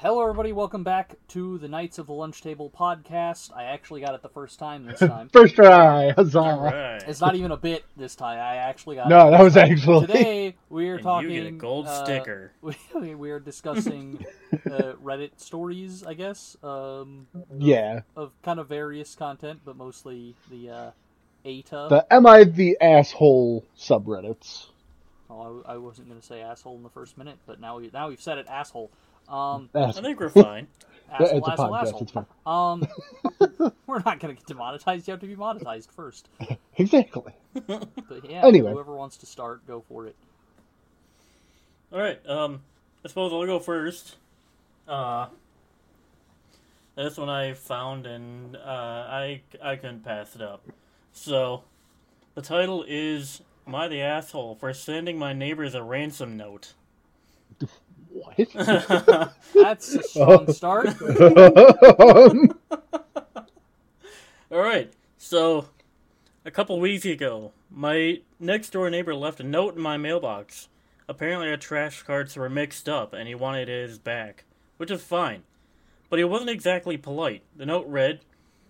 Hello, everybody. Welcome back to the Knights of the Lunch Table podcast. I actually got it the first time this time. First try, huzzah! All right. It's not even a bit this time. I actually got No, it. that was actually Today we are And talking. you get a gold uh, sticker. We, we are discussing uh, Reddit stories, I guess, um, yeah. of kind of various content, but mostly the uh, ATA. The am I the asshole subreddits? Oh, I, I wasn't going to say asshole in the first minute, but now we now we've said it, asshole. Um, I think we're fine. asshole, it's a asshole, podcast. asshole. It's fine. Um, we're not going to get demonetized. You have to be monetized first. Exactly. But yeah, Anyway. whoever wants to start, go for it. All right. Um, I suppose I'll go first. Uh, this one I found and uh, I I couldn't pass it up. So, the title is "Am I the asshole for sending my neighbors a ransom note?" What? That's a strong start. Um, All right. So, a couple weeks ago, my next door neighbor left a note in my mailbox. Apparently, our trash carts were mixed up and he wanted his back, which is fine. But he wasn't exactly polite. The note read,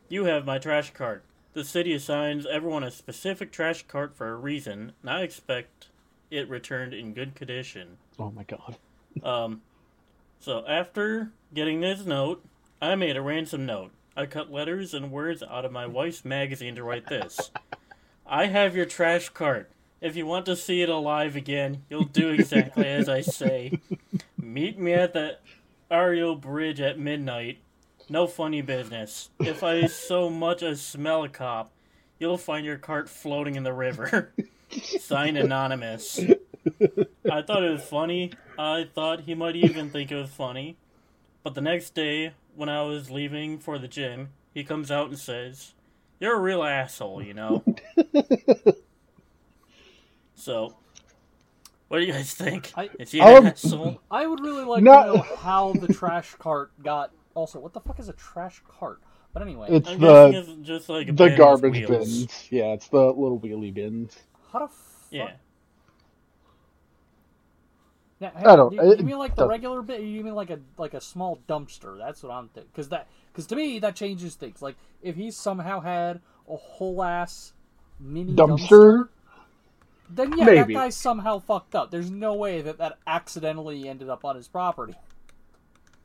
You have my trash cart. The city assigns everyone a specific trash cart for a reason, and I expect it returned in good condition. oh my god. Um, so after getting this note, I made a ransom note. I cut letters and words out of my wife's magazine to write this. I have your trash cart. If you want to see it alive again, you'll do exactly as I say. Meet me at the Ariel Bridge at midnight. No funny business. If I so much as smell a cop, you'll find your cart floating in the river. Signed Anonymous. I thought it was funny. I thought he might even think it was funny. But the next day, when I was leaving for the gym, he comes out and says, You're a real asshole, you know? so, what do you guys think? I- Is he an Um, asshole? I would really like No. to know how the trash cart got. Also, what the fuck is a trash cart? But anyway, It's I'm the it's just like a the bin garbage bins. Yeah, it's the little wheelie bins. how the fuck? Yeah. Yeah, I don't- You, you mean like the regular bit? You mean like a like a small dumpster? That's what I'm thinking. Because that because to me that changes things. Like if he somehow had a whole ass mini dumpster, Dumpster? then yeah, Maybe. that guy somehow fucked up. There's no way that that accidentally ended up on his property.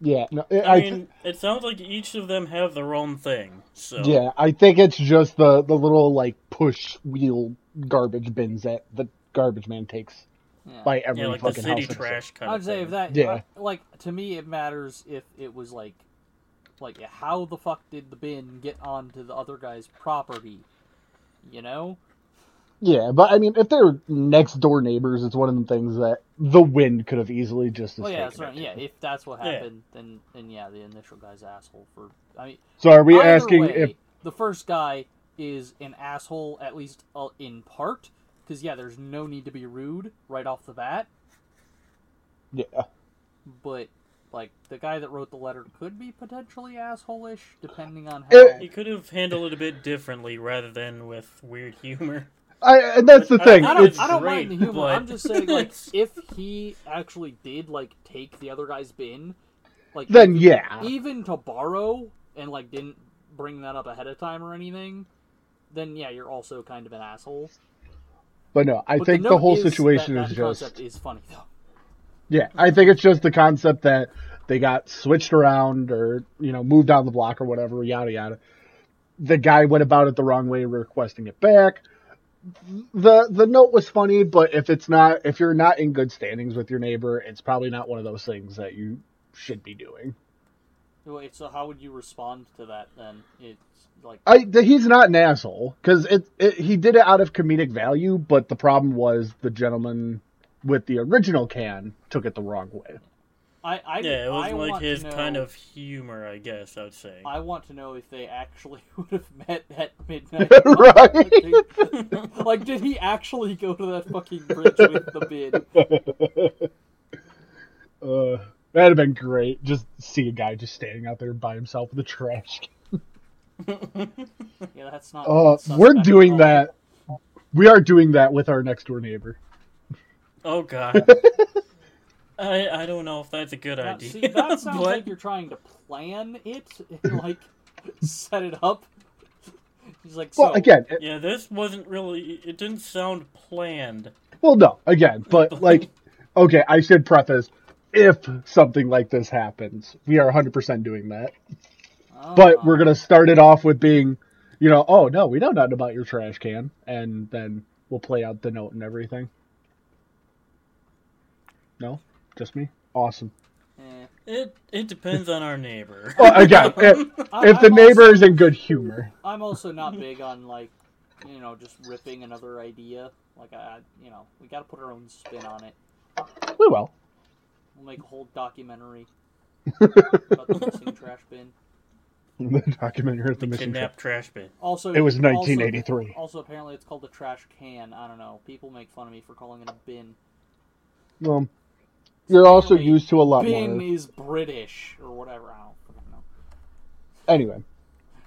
Yeah, no, I, I mean, it sounds like each of them have their own thing. So yeah, I think it's just the the little like push wheel garbage bins that the garbage man takes Yeah. by every yeah, like the fucking city house. trash kind I'd of say thing. if that, Yeah. Like to me, it matters if it was like, like how the fuck did the bin get onto the other guy's property? You know? Yeah, but I mean, if they're next door neighbors, it's one of the things that the wind could have easily just. as Well, yeah, taken so, it. yeah. If that's what Yeah. happened, then then yeah, the initial guy's asshole for. I mean, So are we asking way, if? the first guy is an asshole at least uh, in part? Because yeah, there's no need to be rude right off the bat, Yeah, but. Like the guy that wrote the letter could be potentially asshole-ish, depending on how. he could have handled it a bit differently rather than with weird humor. I, and that's the I- thing. I don't, it's I don't great, mind the humor. but- I'm just saying, like, if he actually did like take the other guy's bin, like, then even, yeah, even to borrow and like didn't bring that up ahead of time or anything, then yeah, you're also kind of an asshole. But no, I But think the, note whole is situation that, is just is funny though. yeah. I think it's just the concept that they got switched around or you know moved down the block or whatever, yada yada. The guy went about it the wrong way, requesting it back. the The note was funny, but if it's not, if you're not in good standings with your neighbor, it's probably not one of those things that you should be doing. Wait, so how would you respond to that then? It's like I he's not an asshole because it, it he did it out of comedic value, but the problem was the gentleman with the original can took it the wrong way. I, I Yeah, it I was like his know- kind of humor, I guess I'd say. I want to know if they actually would have met at midnight. Right. like, did he actually go to that fucking bridge with the bin? uh, that'd have been great. Just see a guy just standing out there by himself with a trash. can. Yeah, that's not. Uh, suspect we're doing that. We are doing that with our next door neighbor. oh god. I I don't know if that's a good Now, idea. see, that sounds but like you're trying to plan it and like set it up. He's like, so Well, again, it- yeah, this wasn't really. It didn't sound planned. well, no, again, but like, okay, I should preface if something like this happens, we are 100% doing that. oh, But we're gonna start it off with being, you know, oh no, we know nothing about your trash can, and then we'll play out the note and everything. No, just me. Awesome. eh. It it depends on our neighbor. Well, again, if, if the I'm neighbor also- is in good humor, I'm also not big on like, you know, just ripping another idea. Like I, you know, we got to put our own spin on it. we will. We'll make a whole documentary about the missing trash bin. The documentary of the missing Kidnapped trash bin. Also, It was 1983. Also, apparently, it's called the trash can. I don't know. People make fun of me for calling it a bin. Well, you're also Apparently, used to a lot bin more. is British or whatever. I don't fucking know. Anyway,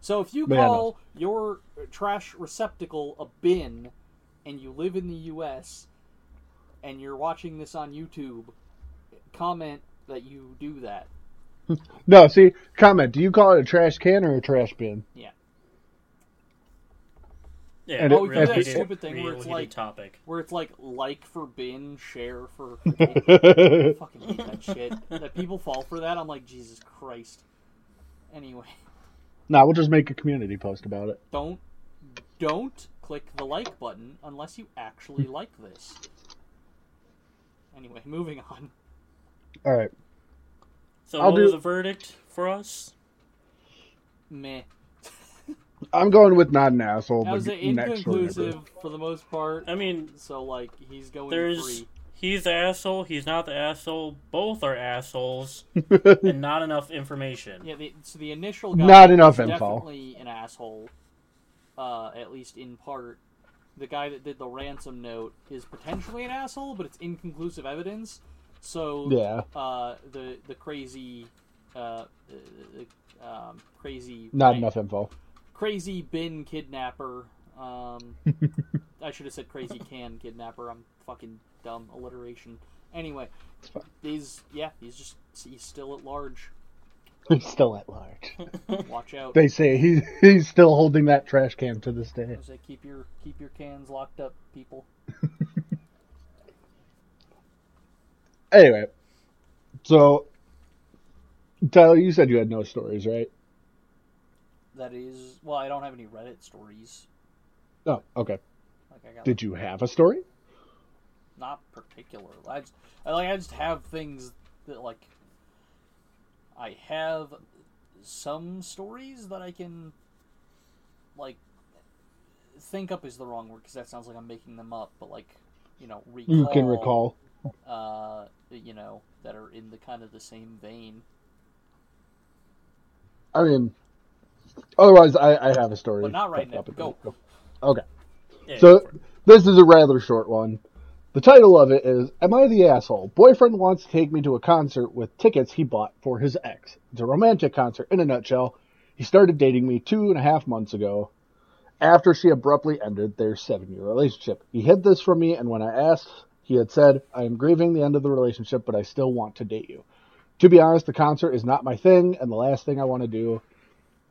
So if you But yeah, call your trash receptacle a bin, and you live in the U.S. and you're watching this on YouTube, comment that you do that. no. See, comment. Do you call it a trash can or a trash bin? Yeah. And Oh, it- you do that stupid thing where it's like topic. where it's like like for bin, share for. I fucking hate that shit. That people fall for that. I'm like Jesus Christ. Anyway, nah, we'll just make a community post about it. don't don't click the like button unless you actually like this. Anyway, moving on. All right. So I'll what do- was the verdict for us? Meh. I'm going with not an asshole. That but was next inconclusive for the most part. I mean, So like he's going there's free. he's the asshole. He's not the asshole. Both are assholes, and not enough information. Yeah, the, so the initial guy Not enough info. definitely an asshole. Uh, at least in part. The guy that did the ransom note is potentially an asshole, but it's inconclusive evidence. So Yeah. uh, the the crazy, uh, uh, um, crazy, Not right, enough info. crazy bin kidnapper. Um, I should have said crazy can kidnapper. I'm fucking dumb. Alliteration. Anyway, he's yeah, he's just he's still at large. He's still at large. Watch out. They say he he's still holding that trash can to this day. Say keep your keep your cans locked up, people. Anyway, so Tyler, you said you had no stories, right? That is well, I don't have any Reddit stories. Oh, okay. Like I got Did you have a story? not particular. I just I like I just have things that like I have some stories that I can like think up is the wrong word because that sounds like I'm making them up, but like you know recall, You can recall. Uh you know that are in the kind of the same vein. I mean, otherwise, I, I have a story. But not right now. and- Go. Okay. Yeah, So- go. This is a rather short one. The title of it is Am I the Asshole? Boyfriend wants to take me to a concert with tickets he bought for his ex. It's a romantic concert in a nutshell. He started dating me two and a half months ago after she abruptly ended their seven year relationship. He hid this from me, and when I asked, he had said, I am grieving the end of the relationship, but I still want to date you. To be honest, the concert is not my thing, and the last thing I want to do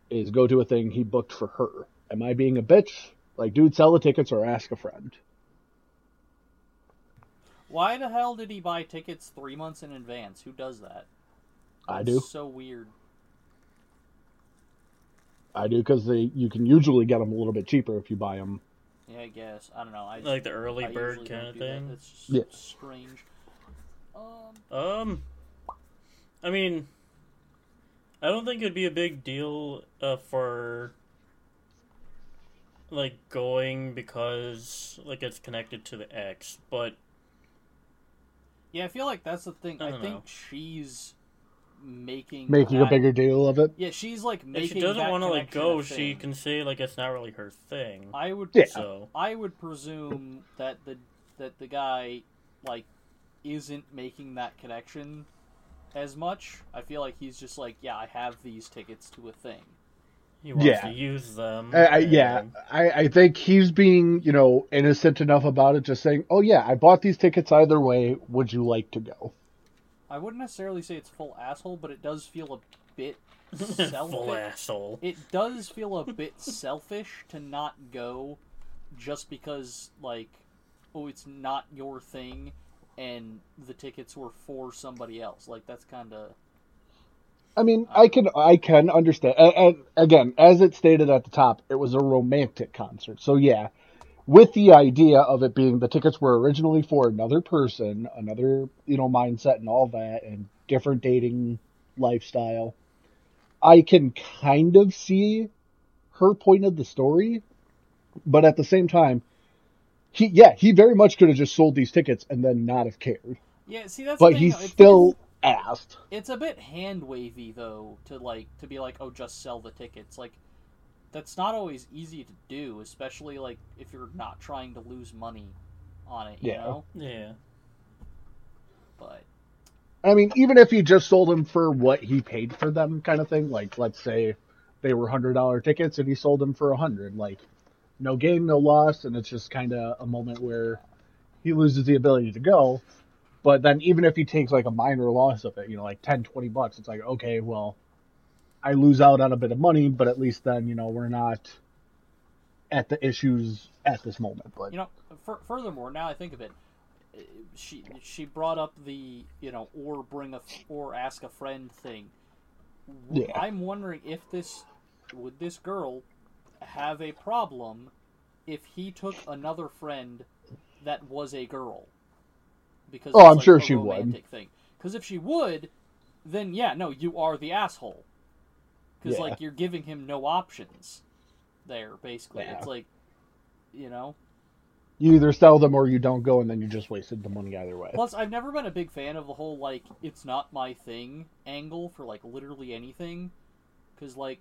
is go to a thing he booked for her. Am I being a bitch? Like, dude, sell the tickets or ask a friend. Why the hell did he buy tickets three months in advance? Who does that? I do. So weird. I do because they you can usually get them a little bit cheaper if you buy them. Yeah, I guess. I don't know. I Like the early I bird kind of do that. thing. That's just Yeah. strange. Um, Um, I mean, I don't think it'd be a big deal uh, for like going because like it's connected to the ex, but yeah, I feel like that's the thing. I I, think know. she's making Making a bigger deal of it. Yeah, she's like making. if she doesn't want to like go, she can say like it's not really her thing. I would. Yeah. So I would presume that the that the guy like isn't making that connection as much. I feel like he's just like, yeah, I have these tickets to a thing. he wants Yeah. to use them. I, I, yeah, I, I think he's being you know innocent enough about it, just saying, "Oh yeah, I bought these tickets either way. Would you like to go?" I wouldn't necessarily say it's full asshole, but it does feel a bit Full selfish. asshole. it does feel a bit selfish to not go just because like oh it's not your thing and the tickets were for somebody else like that's kind of I mean, I can I can understand. And, and again, as it stated at the top, it was a romantic concert. So yeah, with the idea of it being the tickets were originally for another person, another you know mindset and all that, and different dating lifestyle. I can kind of see her point of the story, but at the same time, he yeah he very much could have just sold these tickets and then not have cared. yeah see that's But he. It's- still asked. it's a bit hand wavy though to like to be like oh just sell the tickets like that's not always easy to do especially like if you're not trying to lose money on it you Yeah. know Yeah. but I mean, even if he just sold them for what he paid for them, kind of thing. Like, let's say they were hundred dollar tickets and he sold them for a hundred. Like, no gain, no loss, and it's just kind of a moment where he loses the ability to go. But then, even if he takes like a minor loss of it, you know, like 10, 20 bucks, it's like, okay, well, I lose out on a bit of money, but at least then, you know, we're not at the issues at this moment. But you know fur furthermore now i think of it she she brought up the you know or bring a or ask a friend thing Yeah. i'm wondering if this would this girl have a problem if he took another friend that was a girl because Oh, I'm like sure a she would. thing because if she would then yeah no you are the asshole because Yeah. like you're giving him no options there basically Yeah. it's like you know you either sell them or you don't go, and then you just wasted the money either way. Plus, I've never been a big fan of the whole like "it's not my thing" angle for like literally anything, because like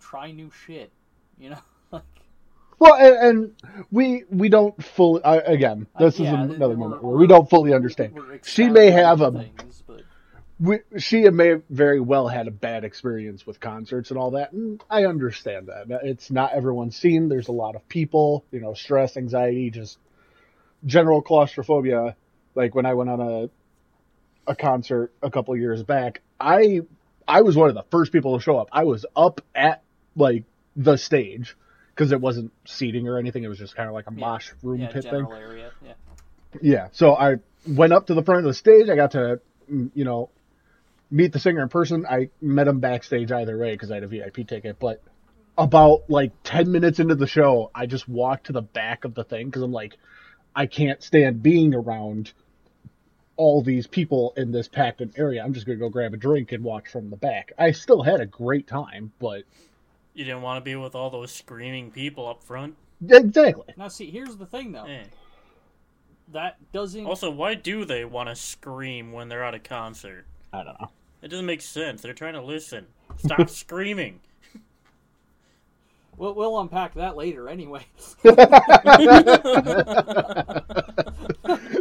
try new shit, you know. like Well, and, and we we don't fully uh, again. Uh, This yeah, is another moment where we're- don't fully understand. She may have a things, but we, she may very well had a bad experience with concerts and all that. And I understand that. It's not everyone's scene. There's a lot of people, you know, stress, anxiety, just general claustrophobia. Like when I went on a a concert a couple years back, I I was one of the first people to show up. I was up at like the stage because it wasn't seating or anything. It was just kind of like a Yeah. mosh room yeah, pit thing. area. Yeah, Yeah. So I went up to the front of the stage. I got to, mm, you know, meet the singer in person. I met him backstage either way because I had a VIP ticket. But about like 10 minutes into the show, I just walked to the back of the thing because I'm like, I can't stand being around all these people in this packed in area. I'm just going to go grab a drink and watch from the back. I still had a great time, but You didn't want to be with all those screaming people up front. exactly. now see, here's the thing though. Eh. That doesn't. Also, why do they want to scream when they're at a concert? I don't know. It doesn't make sense. They're trying to listen. Stop screaming. We'll, we'll unpack that later anyway.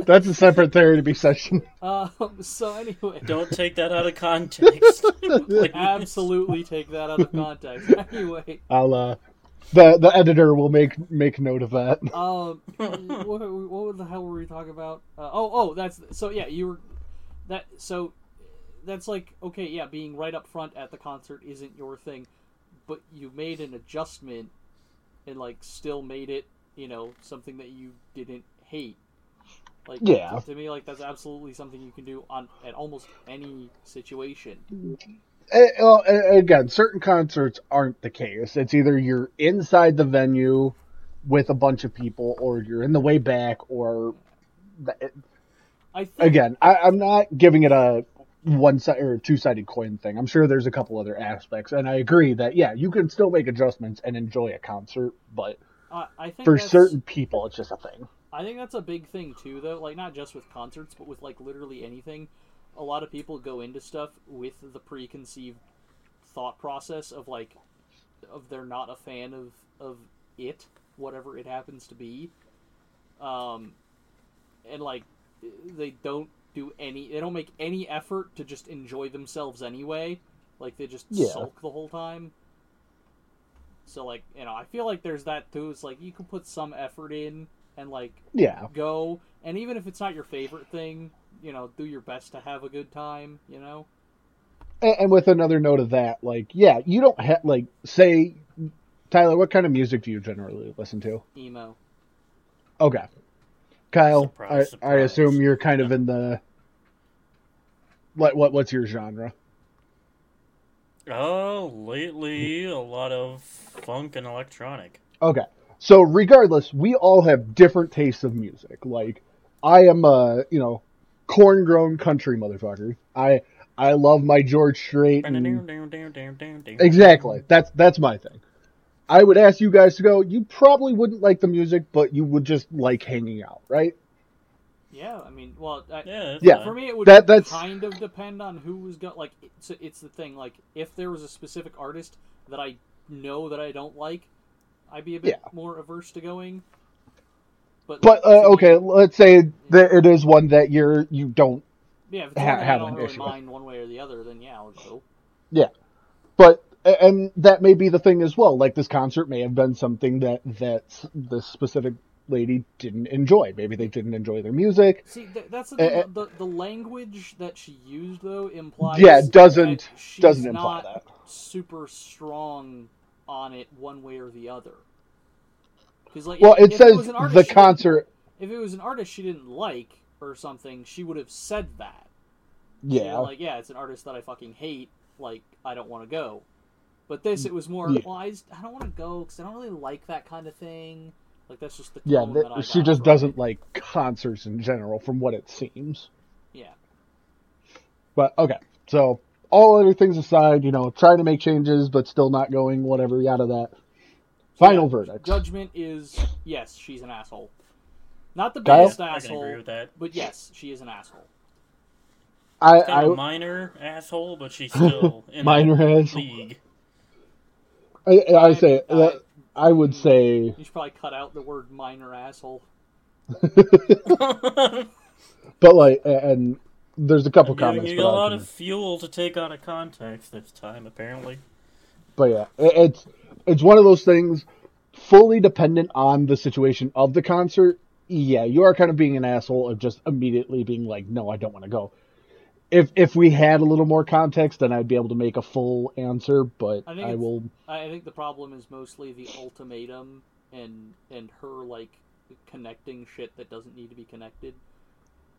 That's a separate therapy session. um, so anyway, Don't take that out of context. Please. absolutely take that out of context. Anyway, I'll uh the the editor will make make note of that. um, what, what the hell were we talking about? Uh, oh, oh, that's so. Yeah, you were that. So that's like okay, yeah, being right up front at the concert isn't your thing, but you made an adjustment and like still made it, you know, something that you didn't hate. Like Yeah. to me, like that's absolutely something you can do on at almost any situation. Eh, well, eh, again, certain concerts aren't the case. It's either you're inside the venue with a bunch of people, or you're in the way back, or I think again, I, I'm not giving it a one side or two sided coin thing. I'm sure there's a couple other aspects, and I agree that yeah, you can still make adjustments and enjoy a concert, but I, I think for that's- certain people, it's just a thing. I think that's a big thing too, though. Like not just with concerts, but with like literally anything. A lot of people go into stuff with the preconceived thought process of like, of they're not a fan of of it, whatever it happens to be. Um, and like, they don't do any. They don't make any effort to just enjoy themselves anyway. Like they just Yeah. sulk the whole time. So like you know, I feel like there's that too. It's like you can put some effort in and like Yeah, go, and even if it's not your favorite thing, you know do your best to have a good time. You know. And, and with another note of that, like, yeah, you don't have like say, Tyler, what kind of music do you generally listen to? Emo. Okay, Kyle, Surprise, I, I assume you're kind of in the what what what's your genre? Oh, lately a lot of funk and electronic. Okay. So regardless, we all have different tastes of music. Like I am a, you know, corn grown country motherfucker. I I love my George Strait and Exactly. That's that's my thing. I would ask you guys to go, you probably wouldn't like the music, but you would just like hanging out, right? Yeah, I mean, well, I, Yeah, Yeah. for me it would That- that's- kind of depend on who was going. Like, it's it's the thing. Like, if there was a specific artist that I know that I don't like, I'd be a bit Yeah. more averse to going. But But uh, okay, let's say that it is one that you're you don't yeah, if it's ha- one that I have don't an really issue mind one way or the other, then yeah, I'll go. Yeah, but and that may be the thing as well. Like this concert may have been something that that this specific lady didn't enjoy. Maybe they didn't enjoy their music. See, th- that's the, thing. uh, the the language that she used though implies Yeah, it doesn't- doesn't imply not that. super strong on it one way or the other. Because like, Well, if, it if says an artist the concert. if it was an artist she didn't like or something, she would have said that. You Yeah, know, like yeah, it's an artist that I fucking hate. Like I don't want to go. But this, it was more. Yeah. Well, I, just- I don't want to go because I don't really like that kind of thing. Like that's just the yeah. tone that I she just from doesn't it. like concerts in general, from what it seems. Yeah. But okay, so all other things aside, you know, trying to make changes but still not going, whatever, yada that. Final Yeah, verdict. Judgment is yes, she's an asshole. Not the Kyle? biggest I can asshole, agree with that. but yes, she is an asshole. I, Kind of minor asshole, but she's still in Minor the asshole. league. I, I I- say I- that I would say, You should probably cut out the word minor asshole. but like, and there's a couple I'm giving comments. you but a I'll lot of fuel to take out of context this time, apparently. But yeah, it, it's it's one of those things fully dependent on the situation of the concert. Yeah, you are kind of being an asshole of just immediately being like, "No, I don't want to go." If if we had a little more context, then I'd be able to make a full answer. But I I, think will. I I think the problem is mostly the ultimatum and and her like connecting shit that doesn't need to be connected.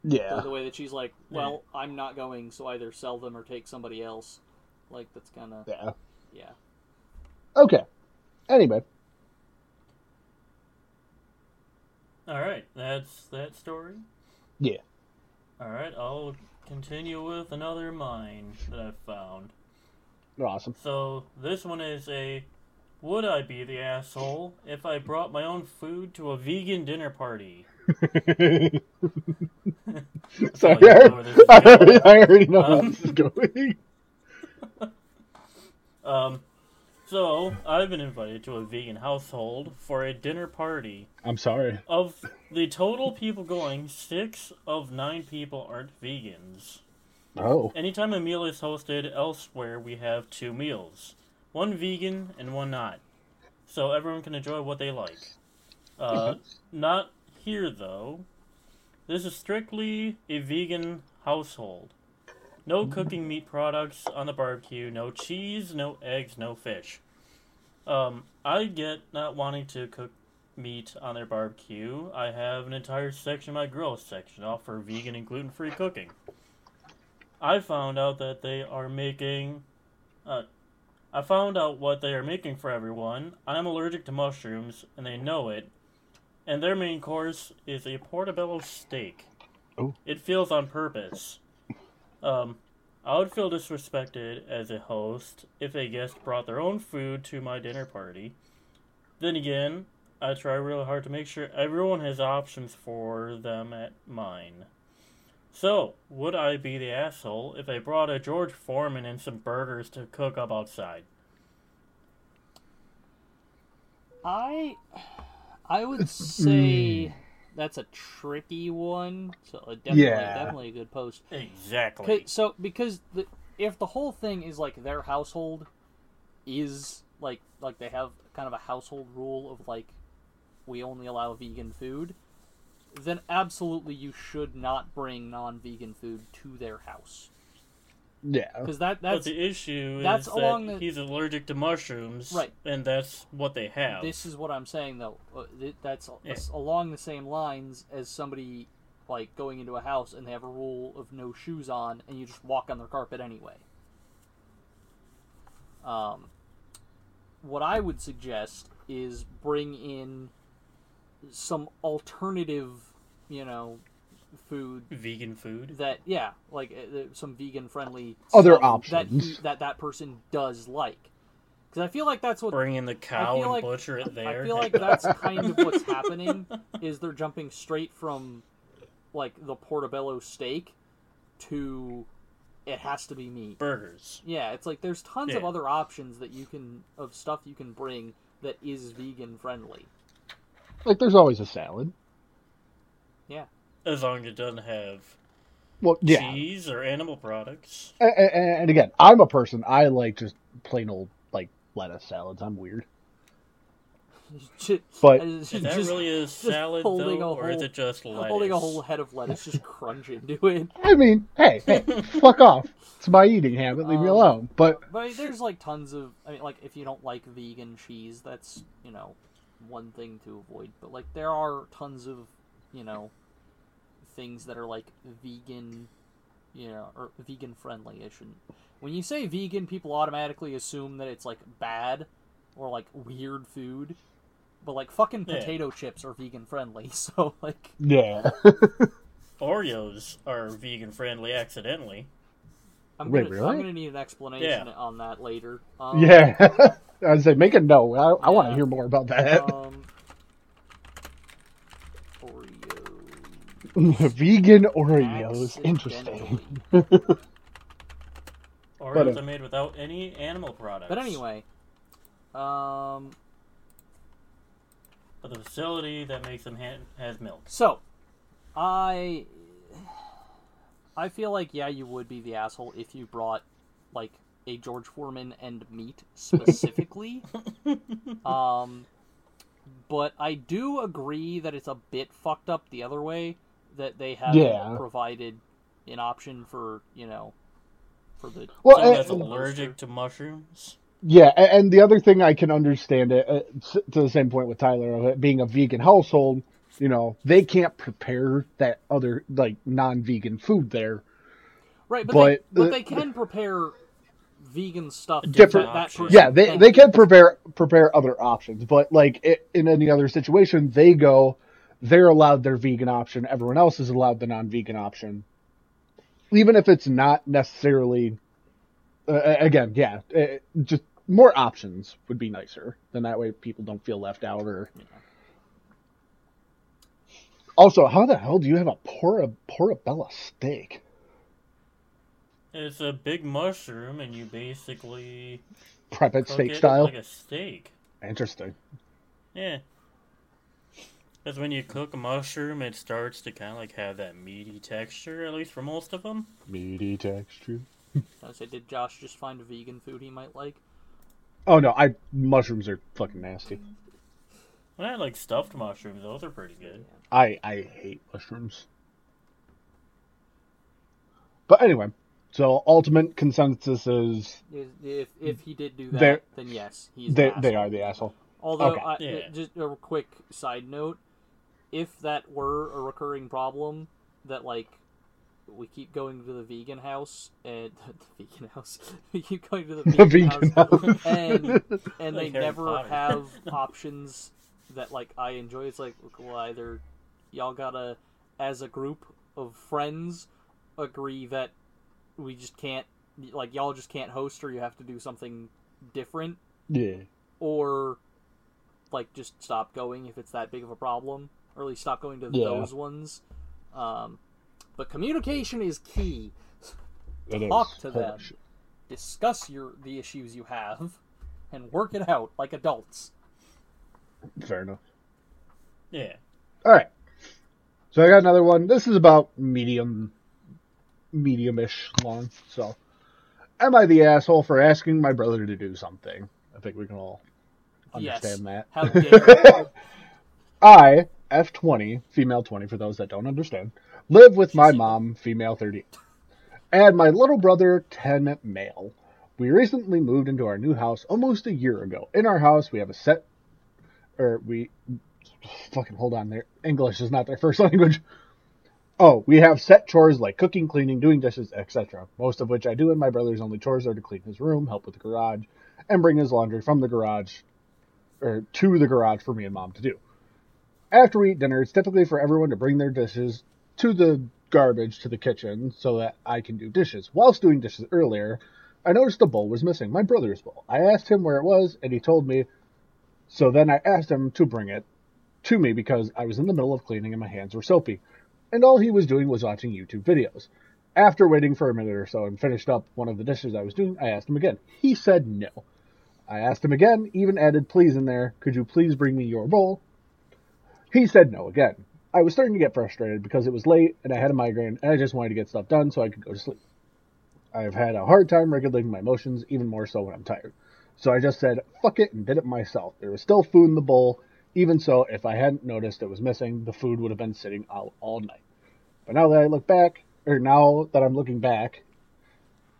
The, Yeah, the way that she's like, well, I'm not going, so either sell them or take somebody else. Like that's kind of yeah. yeah. Okay. Anyway, All right, that's that story. Yeah. All right, I'll continue with another mine that I've found. awesome. So this one is a would I be the asshole if I brought my own food to a vegan dinner party? Sorry, I, know where this is I already, I already know how Um, this is going. Um, so I've been invited to a vegan household for a dinner party. I'm sorry. Of the total people going, six of nine people aren't vegans. Oh, Anytime a meal is hosted elsewhere, we have two meals one vegan and one not. So everyone can enjoy what they like. Uh, not here, though. This is strictly a vegan household. No cooking meat products on the barbecue, no cheese, no eggs, no fish. Um, I get not wanting to cook meat on their barbecue. I have an entire section my grill section off for vegan and gluten free cooking. I found out that they are making. Uh, I found out what they are making for everyone. I'm allergic to mushrooms, and they know it. And their main course is a portobello steak. Oh. It feels on purpose. Um, I would feel disrespected as a host if a guest brought their own food to my dinner party. Then again, I try really hard to make sure everyone has options for them at mine. So, would I be the asshole if I brought a George Foreman and some burgers to cook up outside? I I would say that's a tricky one. So uh, definitely, Yeah. definitely a good post. Exactly. 'Cause- So because the, if the whole thing is like their household is like like they have kind of a household rule of like we only allow vegan food, then absolutely you should not bring non-vegan food to their house Yeah. because that But that's the issue that's is along that the- he's allergic to mushrooms, Right. And that's what they have. this is what I'm saying though. Uh, That's Yeah. along the same lines as somebody like going into a house and they have a rule of no shoes on, and you just walk on their carpet anyway. Um, what I would suggest is bring in some alternative, you know, food Vegan food. that yeah, like uh, some vegan friendly Other that he, options. that that person does like. Because I feel like that's what Bring in the cow and like- butcher it there. I feel like that's kind of what's happening is they're jumping straight from like the portobello steak to it has to be meat. burgers. Yeah, it's like there's tons of other options that you can of stuff you can bring that is vegan friendly. Like there's always a salad. As long as it doesn't have Well, yeah. cheese or animal products. And, and again, I'm a person. I like just plain old like lettuce salads. I'm weird. But- Is that really a salad holding though, a or is it just lettuce? holding a whole head of lettuce, just crunch into it. I mean, hey, hey, fuck off. It's my eating habit. Leave me Um, alone. But But I mean, there's like tons of. I mean, like if you don't like vegan cheese, that's you know one thing to avoid. But like there are tons of you know things that are like vegan, you know, or vegan friendly. I shouldn't. When you say vegan, people automatically assume that it's like bad or like weird food. But like fucking Yeah. potato chips are vegan friendly, so like yeah, Oreos are vegan friendly accidentally. I'm Wait, gonna really? I'm gonna need an explanation Yeah. on that later. Um, yeah. I was say make a note. I, I want to hear more about that. Um, Vegan Oreos. Interesting. Accidentally. Oreos uh, are made without any animal products. But anyway, um, But the facility that makes them ha- has milk. so I I feel like yeah, you would be the asshole if you brought like a George Foreman and meat specifically. um, but I do agree that it's a bit fucked up the other way that they have Yeah. provided an option for you know for the Well, Someone uh, that's allergic to mushrooms. Yeah, and the other thing I can understand it uh, to the same point with Tyler of it being a vegan household, you know, they can't prepare that other like non-vegan food there. Right, but, But, they, but they can prepare vegan stuff. Different that, that Yeah, they can they can prepare prepare other options, but like i in any other situation, they go, they're allowed their vegan option. Everyone else is allowed the non-vegan option, even if it's not necessarily. Uh, again, yeah, uh, just more options would be nicer. Then that way people don't feel left out or. You know. Also, how the hell do you have a pora, portobello steak? It's a big mushroom, and you basically Prep it steak it style. like a steak. Interesting. Yeah. Because when you cook a mushroom, it starts to kind of like have that meaty texture, at least for most of them. Meaty texture. I say, did Josh just find a vegan food he might like? Oh no, I mushrooms are fucking nasty. And I like stuffed mushrooms; those are pretty good. I I hate mushrooms. But anyway, so ultimate consensus is If if, if he did do that, then yes, he's they the they are the asshole. Although, Okay. I, Yeah. just a quick side note: if that were a recurring problem, that like we keep going to the vegan house and the vegan house, we keep going to the The vegan, vegan house, house. and and they Like Harry never Potter. have options that like I enjoy. It's like well, either y'all gotta, as a group of friends, agree that we just can't like y'all just can't host, or you have to do something different Yeah. or like just stop going if it's that big of a problem, or at least stop going to Yeah. those ones. Um, but communication is key. It is. Talk to Holy them. shit. Discuss your the issues you have, and work it out like adults. Fair enough. Yeah. All right. So I got another one. This is about medium, medium-ish long. So, am I the asshole for asking my brother to do something? I think we can all understand yes. that. How dare I F20, female 20 for those that don't understand, live with my mom, female 38, and my little brother, 10 male. We recently moved into our new house almost a year ago. In our house, we have a set, or we, fucking hold on there. English is not their first language. Oh, we have set chores like cooking, cleaning, doing dishes, etc. Most of which I do, and my brother's only chores are to clean his room, help with the garage, and bring his laundry from the garage, or to the garage for me and mom to do. After we eat dinner, it's typically for everyone to bring their dishes to the garbage to the kitchen so that I can do dishes. Whilst doing dishes earlier, I noticed a bowl was missing, my brother's bowl. I asked him where it was, and he told me. So then I asked him to bring it to me because I was in the middle of cleaning and my hands were soapy. And all he was doing was watching YouTube videos. After waiting for a minute or so and finished up one of the dishes I was doing, I asked him again. He said no. I asked him again, even added please in there. Could you please bring me your bowl? He said no again. I was starting to get frustrated because it was late and I had a migraine and I just wanted to get stuff done so I could go to sleep. I've had a hard time regulating my emotions, even more so when I'm tired. So I just said, fuck it, and did it myself. There was still food in the bowl. Even so, if I hadn't noticed it was missing, the food would have been sitting out all night. But now that I look back, or now that I'm looking back,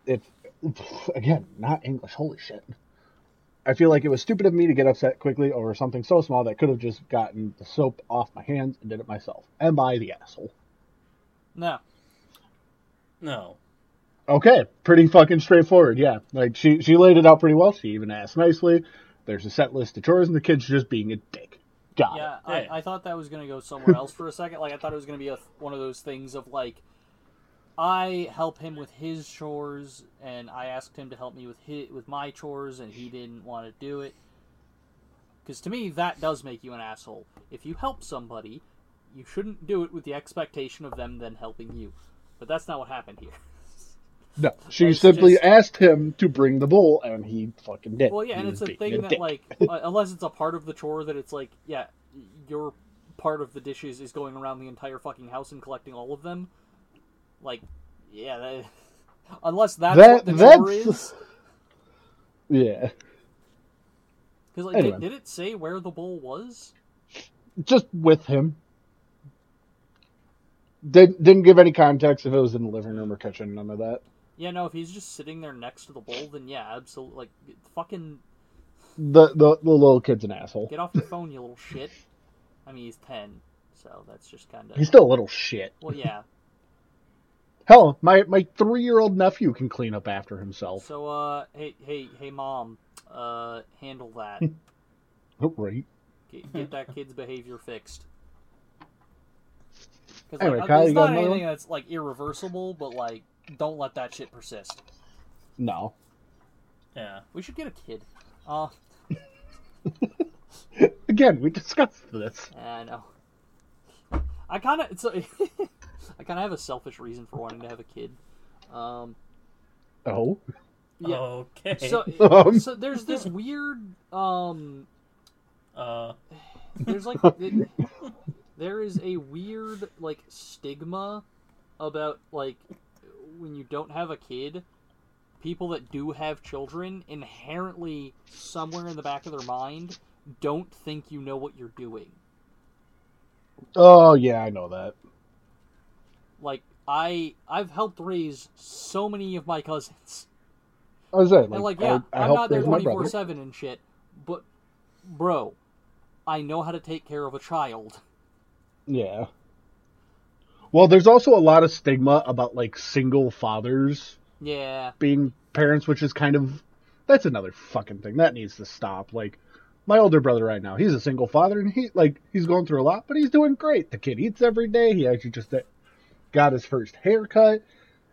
it's, again, not English, holy shit. I feel like it was stupid of me to get upset quickly over something so small that could have just gotten the soap off my hands and did it myself. Am I the asshole? No. No. Okay, pretty fucking straightforward. Yeah, like she she laid it out pretty well. She even asked nicely. There's a set list of chores, and the kid's just being a dick. Got Yeah, it. I, Yeah. I thought that was going to go somewhere else for a second. Like, I thought it was going to be a, one of those things of, like, I help him with his chores, and I asked him to help me with his, with my chores, and he didn't want to do it. Because to me, that does make you an asshole. If you help somebody, you shouldn't do it with the expectation of them then helping you. But that's not what happened here. No, she It's simply just- asked him to bring the bowl, and he fucking did. Well, yeah, He and it's a thing that, dick. like, unless it's a part of the chore that it's like, yeah, your part of the dishes is going around the entire fucking house and collecting all of them. Like, yeah, that, unless that's That- what the that's- is. yeah, Because, like, Anyway. did, did it say where the bowl was? just with him. Didn't didn't give any context if it was in the living room or kitchen. None of that. Yeah, no, if he's just sitting there next to the bowl, then yeah, absolutely. Like, fucking The the, the little kid's an asshole. get off your phone, you little shit. I mean, he's 10, so that's just kind of. He's still a little shit. Well, yeah. Hell, my my three year old nephew can clean up after himself. So, uh, hey, hey, hey, mom, uh, handle that. Oh, right. Get, get that kid's behavior fixed. Because Anyway, like, Kyle, it's you got not another anything that's like irreversible, but like, don't let that shit persist. No. Yeah. We should get a kid. Uh, Again, we discussed this. I know. I kind of it's. a- I kind of have a selfish reason for wanting to have a kid. Um, Oh. yeah. Okay. So, Um. so there's this weird um uh, there's like it, there is a weird like stigma about like when you don't have a kid people that do have children inherently somewhere in the back of their mind don't think you know what you're doing Oh yeah, I know that. Like i i've helped raise so many of my cousins I was saying, like, and like yeah I, am not there 24 7 and shit but bro i know how to take care of a child Yeah. Well, there's also a lot of stigma about like single fathers yeah being parents, which is kind of that's another fucking thing that needs to stop. Like my older brother right now, he's a single father and he like he's going through a lot, but he's doing great. The kid eats every day. He actually just got his first haircut,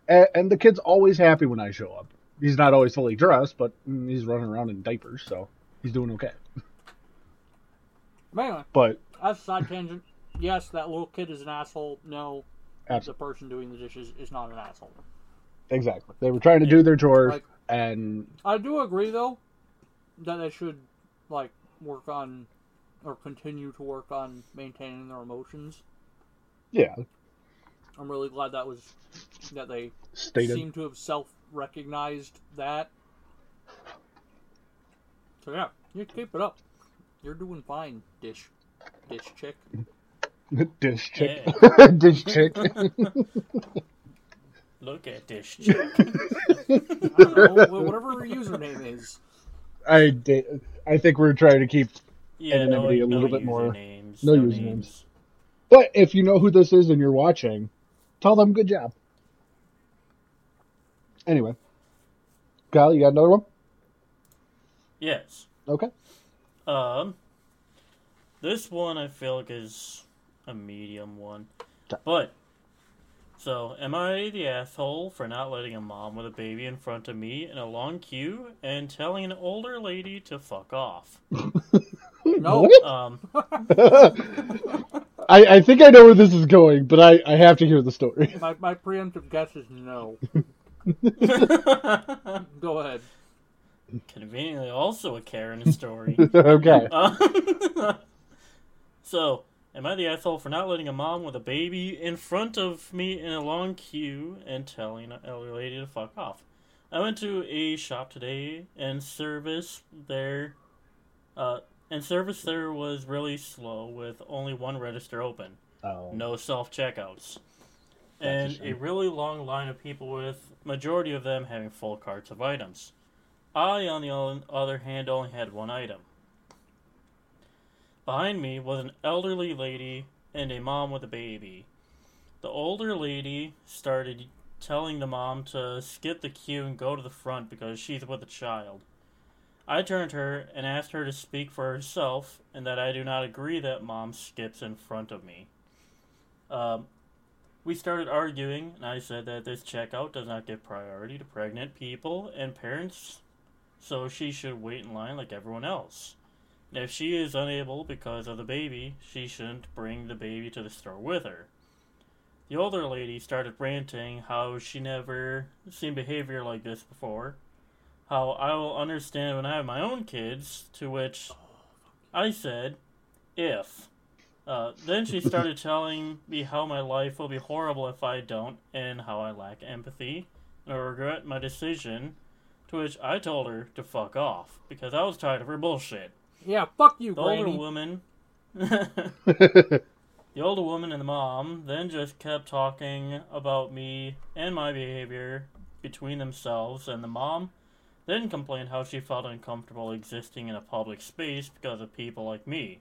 and, and the kid's always happy when I show up. He's not always fully dressed, but mm, he's running around in diapers, so he's doing okay. but anyway But That's a side tangent. Yes, that little kid is an asshole. No, the person doing the dishes is not an asshole. exactly, they were trying to do their chores, Like- and I do agree, though, that they should like work on or continue to work on maintaining their emotions. yeah, I'm really glad that was that they stated. seem to have self-recognized that. So yeah, you keep it up. You're doing fine, dish, dish chick. Dish chick. Yeah. Dish chick. Look at dish chick. I don't know, whatever her username is. I da- I think we're trying to keep. Yeah, no, Anonymity a no little bit more- usernames, no no usernames. names. But if you know who this is and you're watching, tell them good job. Anyway, Kyle, you got another one? Yes. Okay. Um, this one I feel like is a medium one, Okay. but so am I the asshole for not letting a mom with a baby in front of me in a long queue and telling an older lady to fuck off? No. What? Um, I, I think I know where this is going, but I, I have to hear the story. My, my preemptive guess is no. Go ahead. conveniently also a Karen story. okay. Um, so, am I the asshole for not letting a mom with a baby in front of me in a long queue and telling an elderly lady to fuck off? I went to a shop today and service there, uh, and service there was really slow with only one register open, Oh. no self checkouts, and a shame. really long line of people with majority of them having full carts of items. I, on the other hand, only had one item. Behind me was an elderly lady and a mom with a baby. The older lady started telling the mom to skip the queue and go to the front because she's with a child. I turned to her and asked her to speak for herself and that I do not agree that mom skips in front of me. Um, we started arguing, and I said that this checkout does not give priority to pregnant people and parents, so she should wait in line like everyone else. And if she is unable because of the baby, she shouldn't bring the baby to the store with her. The older lady started ranting how she never seen behavior like this before, how I will understand when I have my own kids, to which I said, if. Uh, then she started telling me how my life will be horrible if I don't, and how I lack empathy, and I regret my decision. To which I told her to fuck off because I was tired of her bullshit. Yeah, fuck you, The older woman, the older woman and the mom then just kept talking about me and my behavior between themselves, and the mom then complained how she felt uncomfortable existing in a public space because of people like me.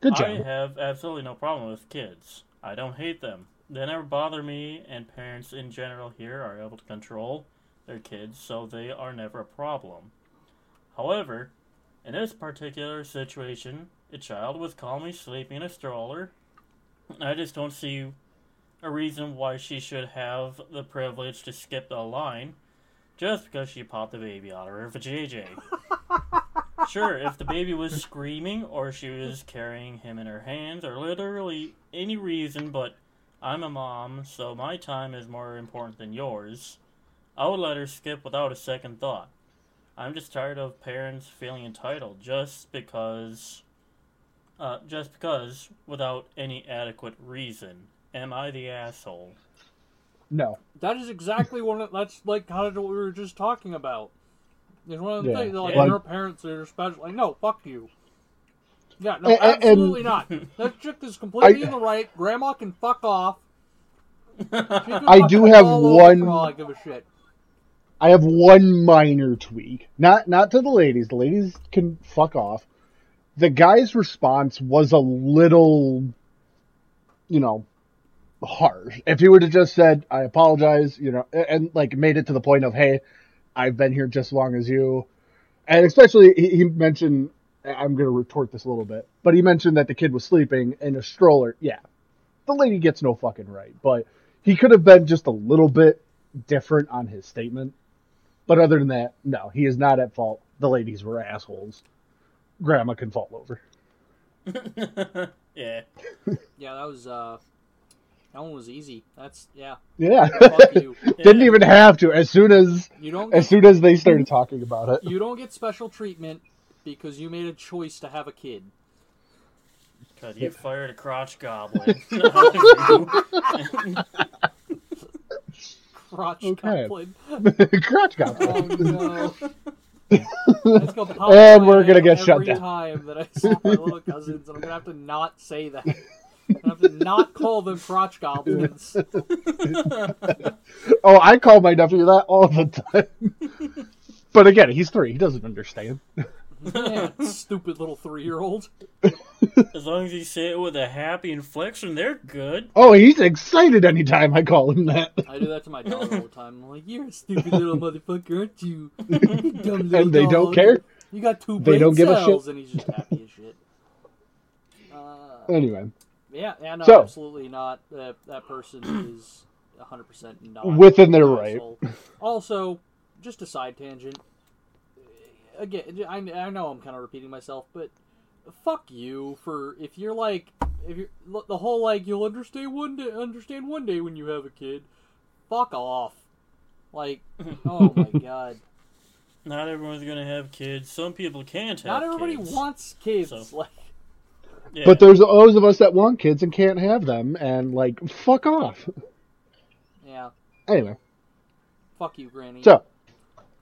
Good job. I have absolutely no problem with kids. I don't hate them. They never bother me, and parents in general here are able to control their kids, so they are never a problem. However, in this particular situation, a child was calmly sleeping in a stroller, I just don't see a reason why she should have the privilege to skip the line just because she popped the baby out of her vajayjay. Sure, if the baby was screaming or she was carrying him in her hands or literally any reason, but I'm a mom, so my time is more important than yours, I would let her skip without a second thought. I'm just tired of parents feeling entitled just because, uh, just because without any adequate reason. Am I the asshole? No. That is exactly one of that's like kind of what we were just talking about. It's one of the Yeah. things like Yeah. your parents are special. Like, no, fuck you. Yeah, no, And- and- absolutely not. That chick is completely I- in the right. Grandma can fuck off. Can I do have one- I give a shit. I have one minor tweak. Not not to the ladies. The ladies can fuck off. The guy's response was a little, you know, harsh. If he would have just said, "I apologize," you know, and, and, like made it to the point of, "Hey, I've been here just as long as you," and especially he, he mentioned, I'm going to retort this a little bit, but he mentioned that the kid was sleeping in a stroller. Yeah, the lady gets no fucking right, but he could have been just a little bit different on his statement. But other than that, no, he is not at fault. The ladies were assholes. Grandma can fall over. yeah. Yeah, that was uh, that one was easy. That's yeah. Yeah, Fuck you. didn't even have to. As soon as You don't as soon as they started talking about it, you don't get special treatment because you made a choice to have a kid. God, you fired a crotch goblin. Crotch Okay. goblin. crotch got Oh that. no. That's gonna pop And we're gonna head get shut every down. time that I saw my little cousins, and I'm gonna have to not say that. I have not call them crotch goblins. Oh, I call my nephew that all the time. but again, he's three. He doesn't understand. yeah, stupid little three-year-old. As long as you say it with a happy inflection, they're good. Oh, he's excited anytime I call him that. I do that to my dog all the time. I'm like, "You're a stupid little motherfucker, aren't you?" You dumb little and they don't care. You got two They don't give a cells, shit. and he's just happy as shit. Uh, Anyway, yeah, yeah, no, So- absolutely not. That that person is 100 percent not Within their an right. Also, just a side tangent. Again, I, I know I'm kind of repeating myself, but fuck you for if you're like if you're the whole like you'll understand one day understand one day when you have a kid. Fuck off. Like, oh my god. Not everyone's gonna have kids. Some people can't have Not everybody kids. wants kids. So- Like, Yeah. but there's those of us that want kids and can't have them, and like, fuck off. yeah. Anyway, Fuck you, Granny. so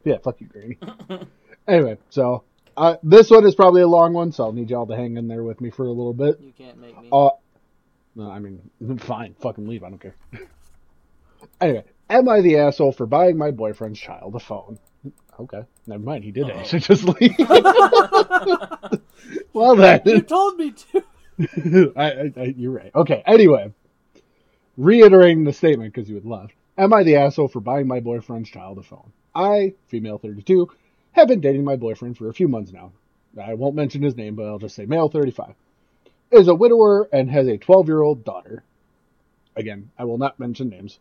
yeah, fuck you, Granny. anyway, so uh, this one is probably a long one, so I'll need y'all to hang in there with me for a little bit. you can't make me. Uh, no, I mean, fine, fucking leave. I don't care. anyway, am I the asshole for buying my boyfriend's child a phone? Okay, never mind. He did Uh-oh. actually just leave. well then, you told me to. I, I, I, you're right. Okay. Anyway, reiterating the statement because you had left. Am I the asshole for buying my boyfriend's child a phone? I, female 32, have been dating my boyfriend for a few months now. I won't mention his name, but I'll just say male 35. Is a widower and has a 12 year old daughter. Again, I will not mention names.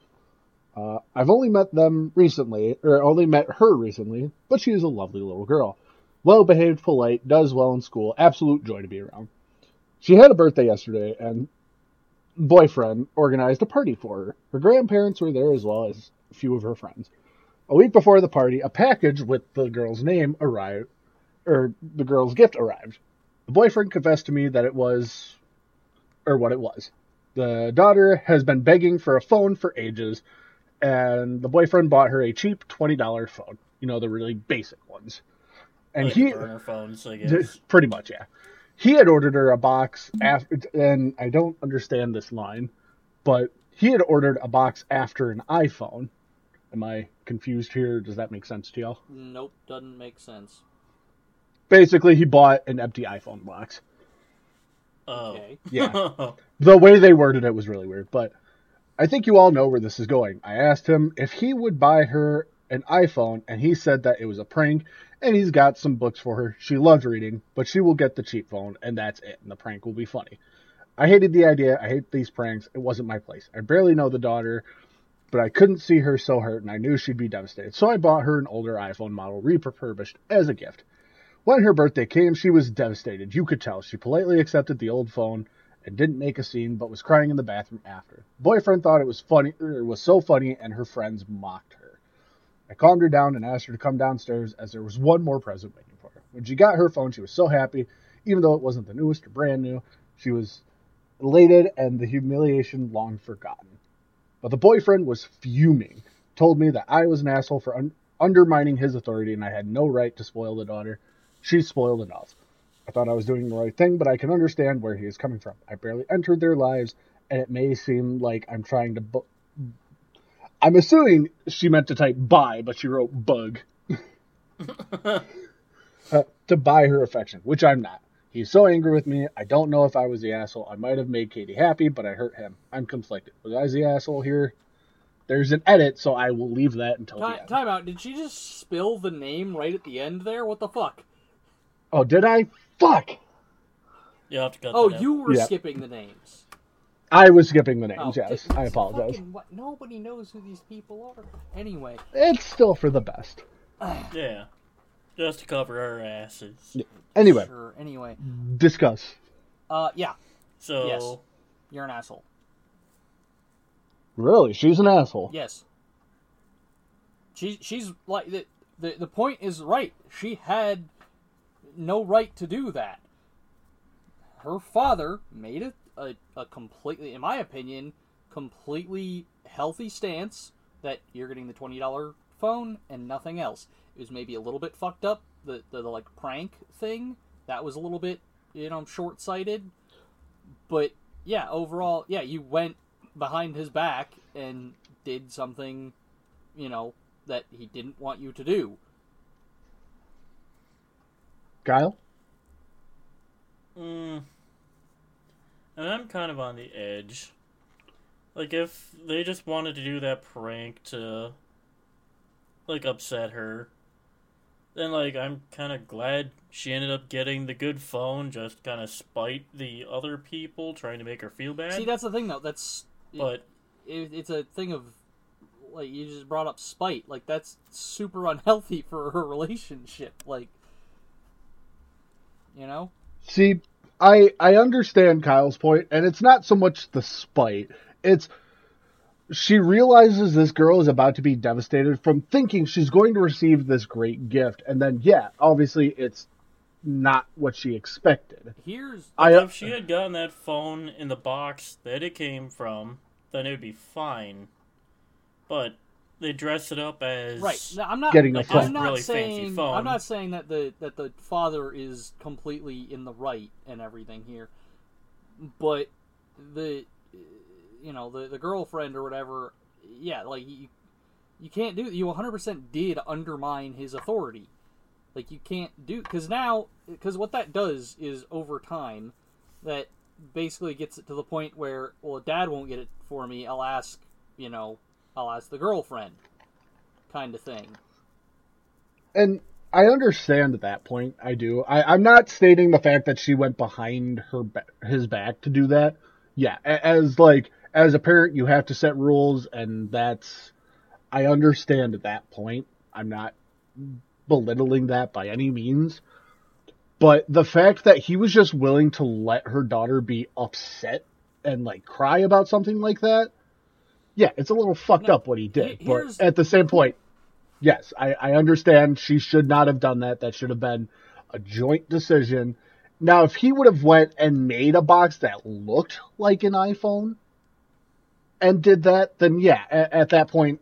Uh, I've only met them recently, or only met her recently, but she is a lovely little girl. Well behaved, polite, does well in school, absolute joy to be around. She had a birthday yesterday, and boyfriend organized a party for her. Her grandparents were there as well as a few of her friends. A week before the party, a package with the girl's name arrived, or the girl's gift arrived. The boyfriend confessed to me that it was, or what it was. The daughter has been begging for a phone for ages, and the boyfriend bought her a cheap $20 phone. You know, the really basic ones. And like he, burner phones, I D- guess. Pretty much, yeah. He had ordered her a box after, and I don't understand this line, but he had ordered a box after an iPhone. Am I confused here? Does that make sense to y'all? Nope, doesn't make sense. Basically, he bought an empty iPhone box. Oh. Okay. Yeah. The way they worded it was really weird, but I think you all know where this is going. I asked him if he would buy her an iPhone, and he said that it was a prank, and he's got some books for her. She loves reading, but she will get the cheap phone, and that's it, and the prank will be funny. I hated the idea. I hate these pranks. It wasn't my place. I barely know the daughter, but I couldn't see her so hurt, and I knew she'd be devastated. So I bought her an older iPhone model, refurbished, as a gift. When her birthday came, she was devastated. You could tell. She politely accepted the old phone and didn't make a scene, but was crying in the bathroom after. Boyfriend thought it was funny, it was so funny, and her friends mocked her. I calmed her down and asked her to come downstairs as there was one more present waiting for her. When she got her phone, she was so happy, even though it wasn't the newest or brand new. She was elated and the humiliation long forgotten. But the boyfriend was fuming, told me that I was an asshole for un- undermining his authority and I had no right to spoil the daughter. She's spoiled enough. I thought I was doing the right thing, but I can understand where he is coming from. I barely entered their lives, and it may seem like I'm trying to. Bu- I'm assuming she meant to type buy, but she wrote bug. uh, to buy her affection, which I'm not. He's so angry with me. I don't know if I was the asshole. I might have made Katie happy, but I hurt him. I'm conflicted. Was I the asshole here? There's an edit, so I will leave that until the end. time out. Did she just spill the name right at the end there? What the fuck? Oh, did I? Fuck! You have to cut Oh, that out. you were Yeah. skipping the names. I was skipping the names, Oh, yes. th- I apologize. fucking what- Nobody knows who these people are. Anyway, It's still for the best. Yeah. Just to cover our asses. Anyway, sure. Anyway, discuss. uh, yeah, So, Yes. you're an asshole. Really? She's an asshole. Yes. She she's like the the the point is right. She had no right to do that. Her father made a, a, a completely, in my opinion, completely healthy stance that you're getting the twenty dollar phone and nothing else. It was maybe a little bit fucked up. The, the the like prank thing that was a little bit you know short sighted, but yeah, overall, yeah, you went behind his back and did something, you know, that he didn't want you to do. Kyle? Mm. And I'm kind of on the edge. Like, if they just wanted to do that prank to, like, upset her, then, like, I'm kind of glad she ended up getting the good phone, just kind of spite the other people trying to make her feel bad. See, that's the thing, though. That's but it, it's a thing of like you just brought up spite. Like that's super unhealthy for her relationship. Like, you know. See, I I understand Kyle's point, and it's not so much the spite. It's she realizes this girl is about to be devastated from thinking she's going to receive this great gift, and then yeah, obviously it's not what she expected. Here's I if she had gotten that phone in the box that it came from, then it would be fine. But they dress it up as right. Now, I'm not Getting a like, phone. I'm not Really fancy saying phone. I'm not saying that the that the father is completely in the right and everything here, but the you know the the girlfriend or whatever, yeah, like you you can't do you 100% did undermine his authority. Like you can't do because now because what that does is over time that basically gets it to the point where well dad won't get it for me I'll ask you know I'll ask the girlfriend kind of thing. and I understand at that point. I do. I, I'm not stating the fact that she went behind her his back to do that. Yeah, as like as a parent, you have to set rules, and that's. I understand at that point. I'm not belittling that by any means, but the fact that he was just willing to let her daughter be upset and like cry about something like that. Yeah, it's a little fucked No, up what he did, but at the same point, yes, I, I understand she should not have done that. That should have been a joint decision. Now, if he would have went and made a box that looked like an iPhone and did that, then yeah, at, at that point,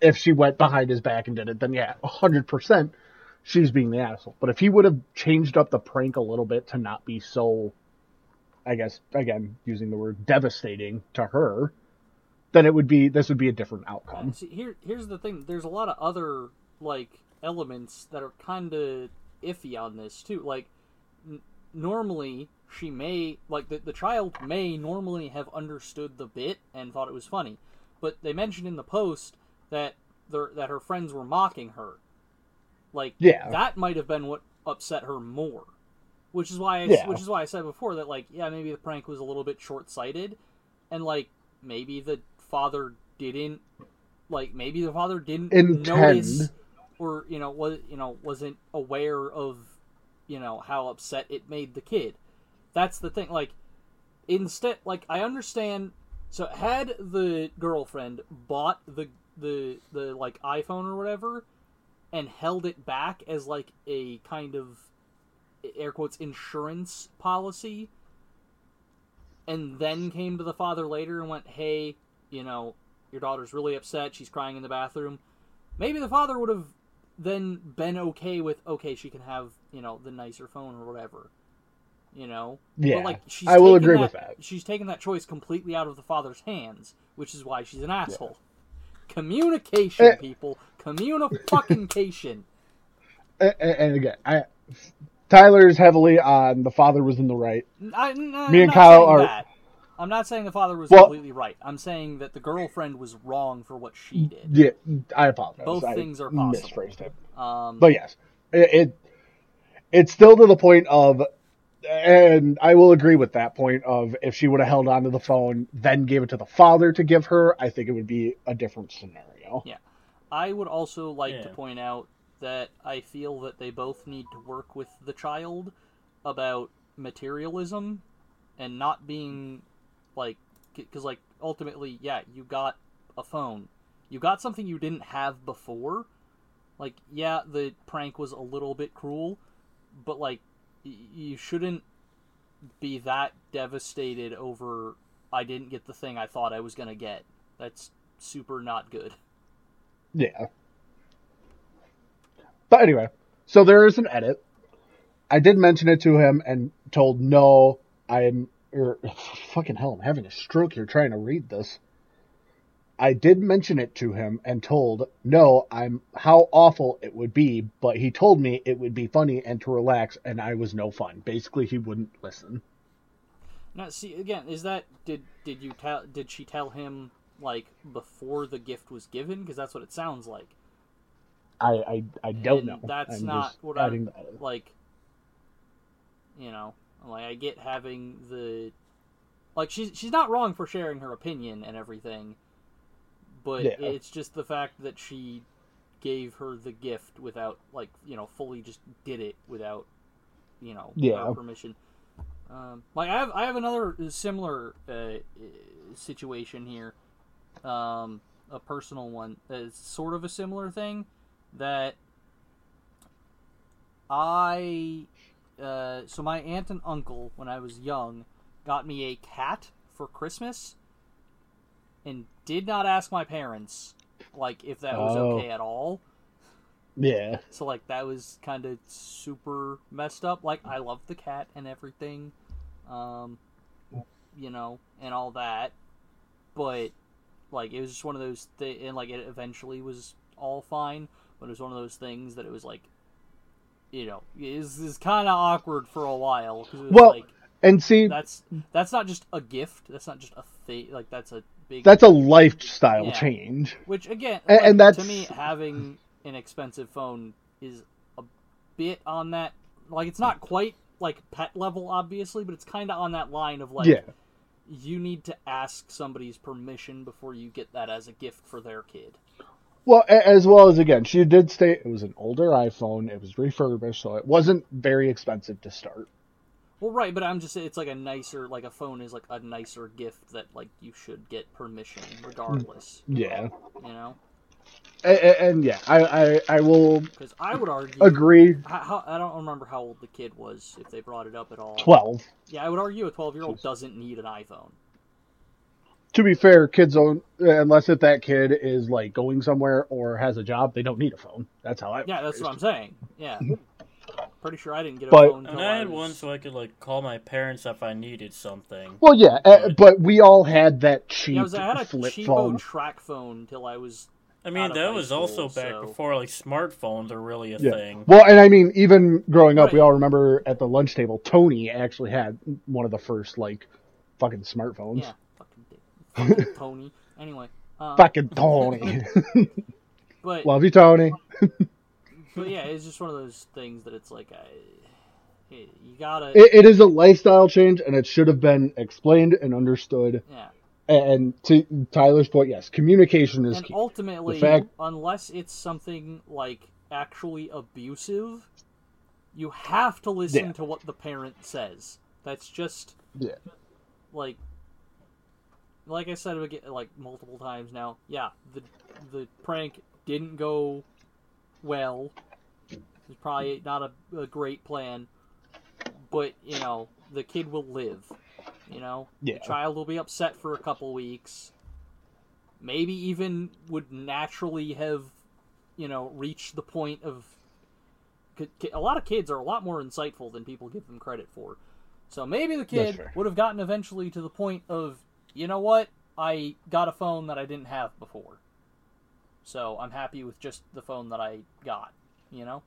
if she went behind his back and did it, then yeah, hundred percent, she's being the asshole. But if he would have changed up the prank a little bit to not be so, I guess again using the word devastating to her, then it would be this would be a different outcome. See, here, here's the thing. There's a lot of other like elements that are kind of iffy on this too. Like, n- normally she may like the the child may normally have understood the bit and thought it was funny, but they mentioned in the post that their that her friends were mocking her. Like, Yeah. that might have been what upset her more. Which is why, I, Yeah. which is why I said before that, like, yeah, maybe the prank was a little bit short sighted, and like maybe the father didn't like maybe the father didn't Intend. notice or you know was you know wasn't aware of you know how upset it made the kid that's the thing like instead like i understand so had the girlfriend bought the the the like iphone or whatever and held it back as like a kind of air quotes insurance policy and then came to the father later and went hey you know your daughter's really upset she's crying in the bathroom maybe the father would have then been okay with okay she can have you know the nicer phone or whatever you know Yeah, but like she's I will agree with that. she's taken that choice completely out of the father's hands which is why she's an asshole communication Eh. people communication And, eh, eh, and again, I, Tyler's heavily on the father was in the right. I, am uh, Me and Kyle are- that. I'm not saying the father was Well- completely right. I'm saying that the girlfriend was wrong for what she did. Yeah, I apologize. Both I things are possible. Misphrased it. Um, But yes, it, it it's still to the point of, and I will agree with that point of if she would have held onto the phone, then gave it to the father to give her, I think it would be a different scenario. Yeah. I would also like to point out that I feel that they both need to work with the child about materialism and not being like because like ultimately yeah you got a phone you got something you didn't have before like yeah the prank was a little bit cruel but like y- you shouldn't be that devastated over i didn't get the thing i thought i was going to get that's super not good Yeah. But anyway, so there is an edit. I did mention it to him and told no, I'm or fucking hell, I'm having a stroke here trying to read this. I did mention it to him and told, no, I'm how awful it would be, but he told me it would be funny and to relax, and I was no fun. Basically, he wouldn't listen. Now, see again, is that did did you tell did she tell him like before the gift was given? Because that's what it sounds like. I I, I don't And know. That's I'm not what I like. You know, like I get having the, like she's she's not wrong for sharing her opinion and everything, but Yeah. it's just the fact that she gave her the gift without like you know fully just did it without you know Yeah. permission. Um, like I have I have another similar uh, situation here, um, a personal one. It's sort of a similar thing that I uh, so my aunt and uncle when I was young got me a cat for Christmas and did not ask my parents like if that was Oh. okay at all. Yeah. So like that was kind of super messed up. Like I love the cat and everything, um, you know, and all that, but like it was just one of those things, and like it eventually was all fine. But it was one of those things that it was like, you know, is is kind of awkward for a while Well, like And see, that's that's not just a gift. That's not just a thing. Like that's a big that's a lifestyle Yeah. change. which again, And- like, and that's- to me, having an expensive phone is a bit on that. Like, it's not quite like pet level, obviously, but it's kind of on that line of like, yeah. you need to ask somebody's permission before you get that as a gift for their kid. Well, as well as again, she did state it was an older iPhone. It was refurbished, so it wasn't very expensive to start. Well, right, but I'm just saying it's like a nicer, like a phone is like a nicer gift that like you should get permission regardless. Yeah. You know, And, and yeah, I, I I will because I would argue. agree. I don't remember how old the kid was if they brought it up at all. Twelve. Yeah, I would argue a 12 year old doesn't need an iPhone. To be fair, kids don't unless if that kid is like going somewhere or has a job, they don't need a phone. That's how I. Yeah, that's what I'm saying. Yeah. Pretty sure I didn't get a But- phone And until I I had was... one so I could like call my parents if I needed something. Well, yeah, uh, but we all had that cheap Yeah, I, was, I had a flip cheapo phone. TracFone until I was. I mean, that high was also back so- before like smartphones are really a Yeah. thing. Well, and I mean, even growing up, we all remember at the lunch table, Tony actually had one of the first like fucking smartphones. Yeah, fucking, Tony. Anyway. Um, Fucking Tony. but, Love you, Tony. but yeah, it's just one of those things that it's like, I, you gotta. It, it is a lifestyle change, and it should have been explained and understood. yeah. And to Tyler's point, yes, communication is And key. ultimately, fact- unless it's something like actually abusive, you have to listen Yeah. to what the parent says. That's just Yeah. like like I said again, like multiple times now. Yeah, the the prank didn't go well. It's probably not a, a great plan, but you know the kid will live. You know, Yeah. the child will be upset for a couple weeks. Maybe even would naturally have, you know, reached the point of. A lot of kids are a lot more insightful than people give them credit for. So maybe the kid would have gotten eventually to the point of, you know what, I got a phone that I didn't have before. So I'm happy with just the phone that I got, you know?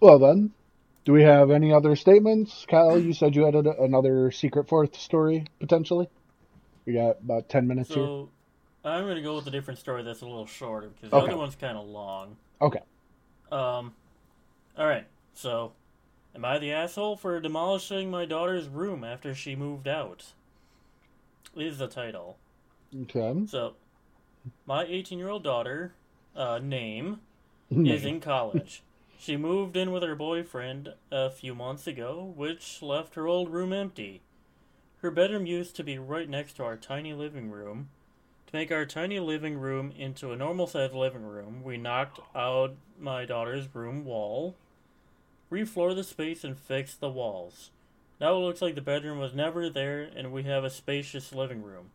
Well then, do we have any other statements? Kyle, you said you had a, another secret fourth story potentially. We got about ten minutes here. So I'm gonna go with a different story that's a little shorter because Okay. the other one's kind of long. Okay. Um, all right. So, am I the asshole for demolishing my daughter's room after she moved out? Is the title. Okay. So, my 18-year-old daughter, uh, name is in college. She moved in with her boyfriend a few months ago, which left her old room empty. Her bedroom used to be right next to our tiny living room. To make our tiny living room into a normal sized living room, we knocked out my daughter's room wall, refloored the space, and fix the walls. Now it looks like the bedroom was never there, and we have a spacious living room.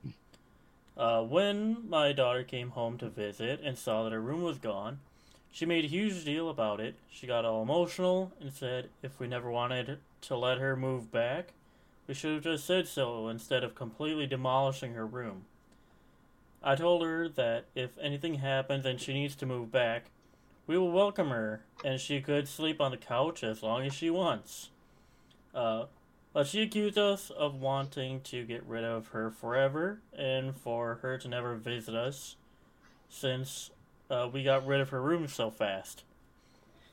Uh, when my daughter came home to visit and saw that her room was gone, She made a huge deal about it. She got all emotional and said if we never wanted to let her move back, we should have just said so instead of completely demolishing her room. I told her that if anything happens and she needs to move back, we will welcome her and she could sleep on the couch as long as she wants. Uh, but she accused us of wanting to get rid of her forever and for her to never visit us since uh, we got rid of her room so fast.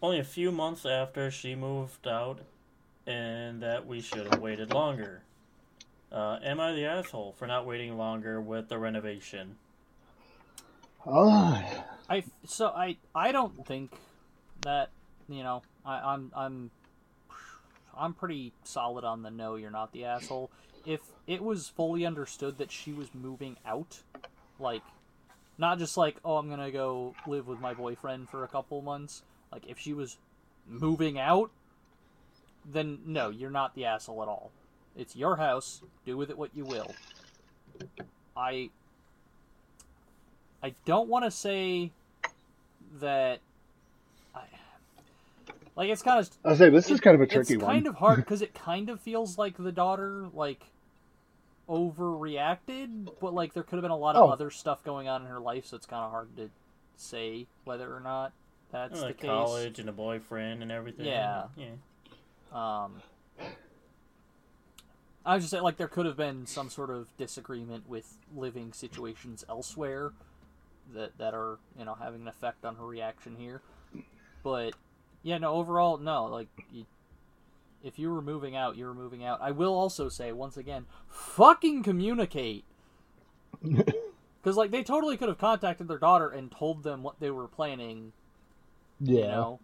Only a few months after she moved out, and that we should have waited longer. Uh, am I the asshole for not waiting longer with the renovation? Oh, I so I I don't think that you know I, I'm I'm I'm pretty solid on the no. You're not the asshole. If it was fully understood that she was moving out, like not just like oh I'm gonna go live with my boyfriend for a couple months. Like if she was moving out, then no, you're not the asshole at all. It's your house. Do with it what you will. I I don't want to say that I like it's kind of I was saying this is kind of a tricky it's one. kind of hard because it kind of feels like the daughter like overreacted, but like there could have been a lot of Oh. other stuff going on in her life, so it's kind of hard to say whether or not that's like the case. college and a boyfriend and everything. Yeah. Yeah. Um, I was just saying, like, there could have been some sort of disagreement with living situations elsewhere that that are, you know, having an effect on her reaction here. But yeah, no, overall, no. Like, you, if you were moving out, you were moving out. I will also say once again, fucking communicate. Because like they totally could have contacted their daughter and told them what they were planning yeah. you know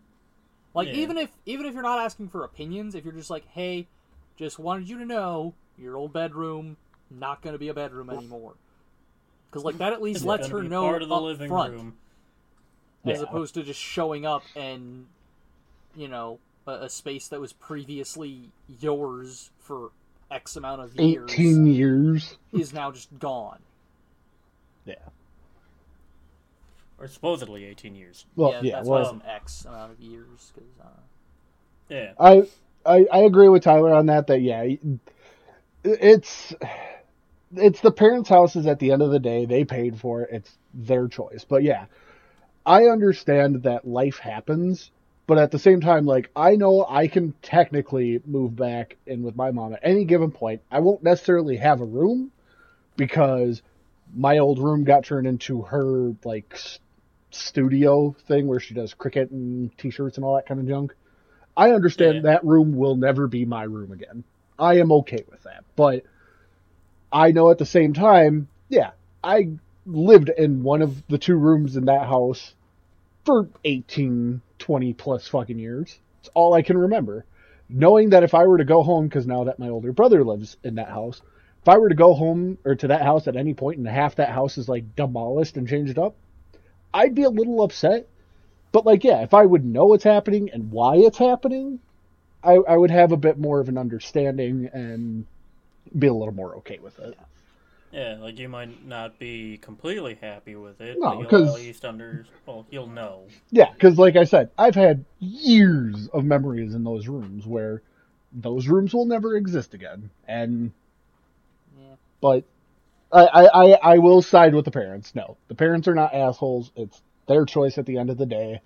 like Yeah. even if even if you're not asking for opinions if you're just like hey just wanted you to know your old bedroom not going to be a bedroom anymore because like that at least lets her know part of the up living front room. as Yeah. opposed to just showing up and you know a, a space that was previously yours for x amount of years 18 years. is now just gone Yeah. Or supposedly 18 years. Well, yeah, yeah. that's why well, it's an x amount of years because uh, Yeah. I, I I agree with Tyler on that. That yeah, it's it's the parents' houses. At the end of the day, they paid for it. It's their choice. But yeah, I understand that life happens. But at the same time, like I know I can technically move back in with my mom at any given point. I won't necessarily have a room because my old room got turned into her like studio thing where she does Cricut and t-shirts and all that kind of junk. I understand Yeah. that room will never be my room again. I am okay with that. But I know at the same time, yeah, I lived in one of the two rooms in that house for 18, 20 plus fucking years. It's all I can remember. Knowing that if I were to go home, because now that my older brother lives in that house, if I were to go home or to that house at any point and half that house is like demolished and changed up, I'd be a little upset. But like, yeah, if I would know what's happening and why it's happening, I, I would have a bit more of an understanding and be a little more okay with it. Yeah, like you might not be completely happy with it, No, but you'll 'cause- at least under well, you'll know. Yeah, because like I said, I've had years of memories in those rooms where those rooms will never exist again. And yeah but I, I, I, I will side with the parents. No, the parents are not assholes. It's their choice at the end of the day.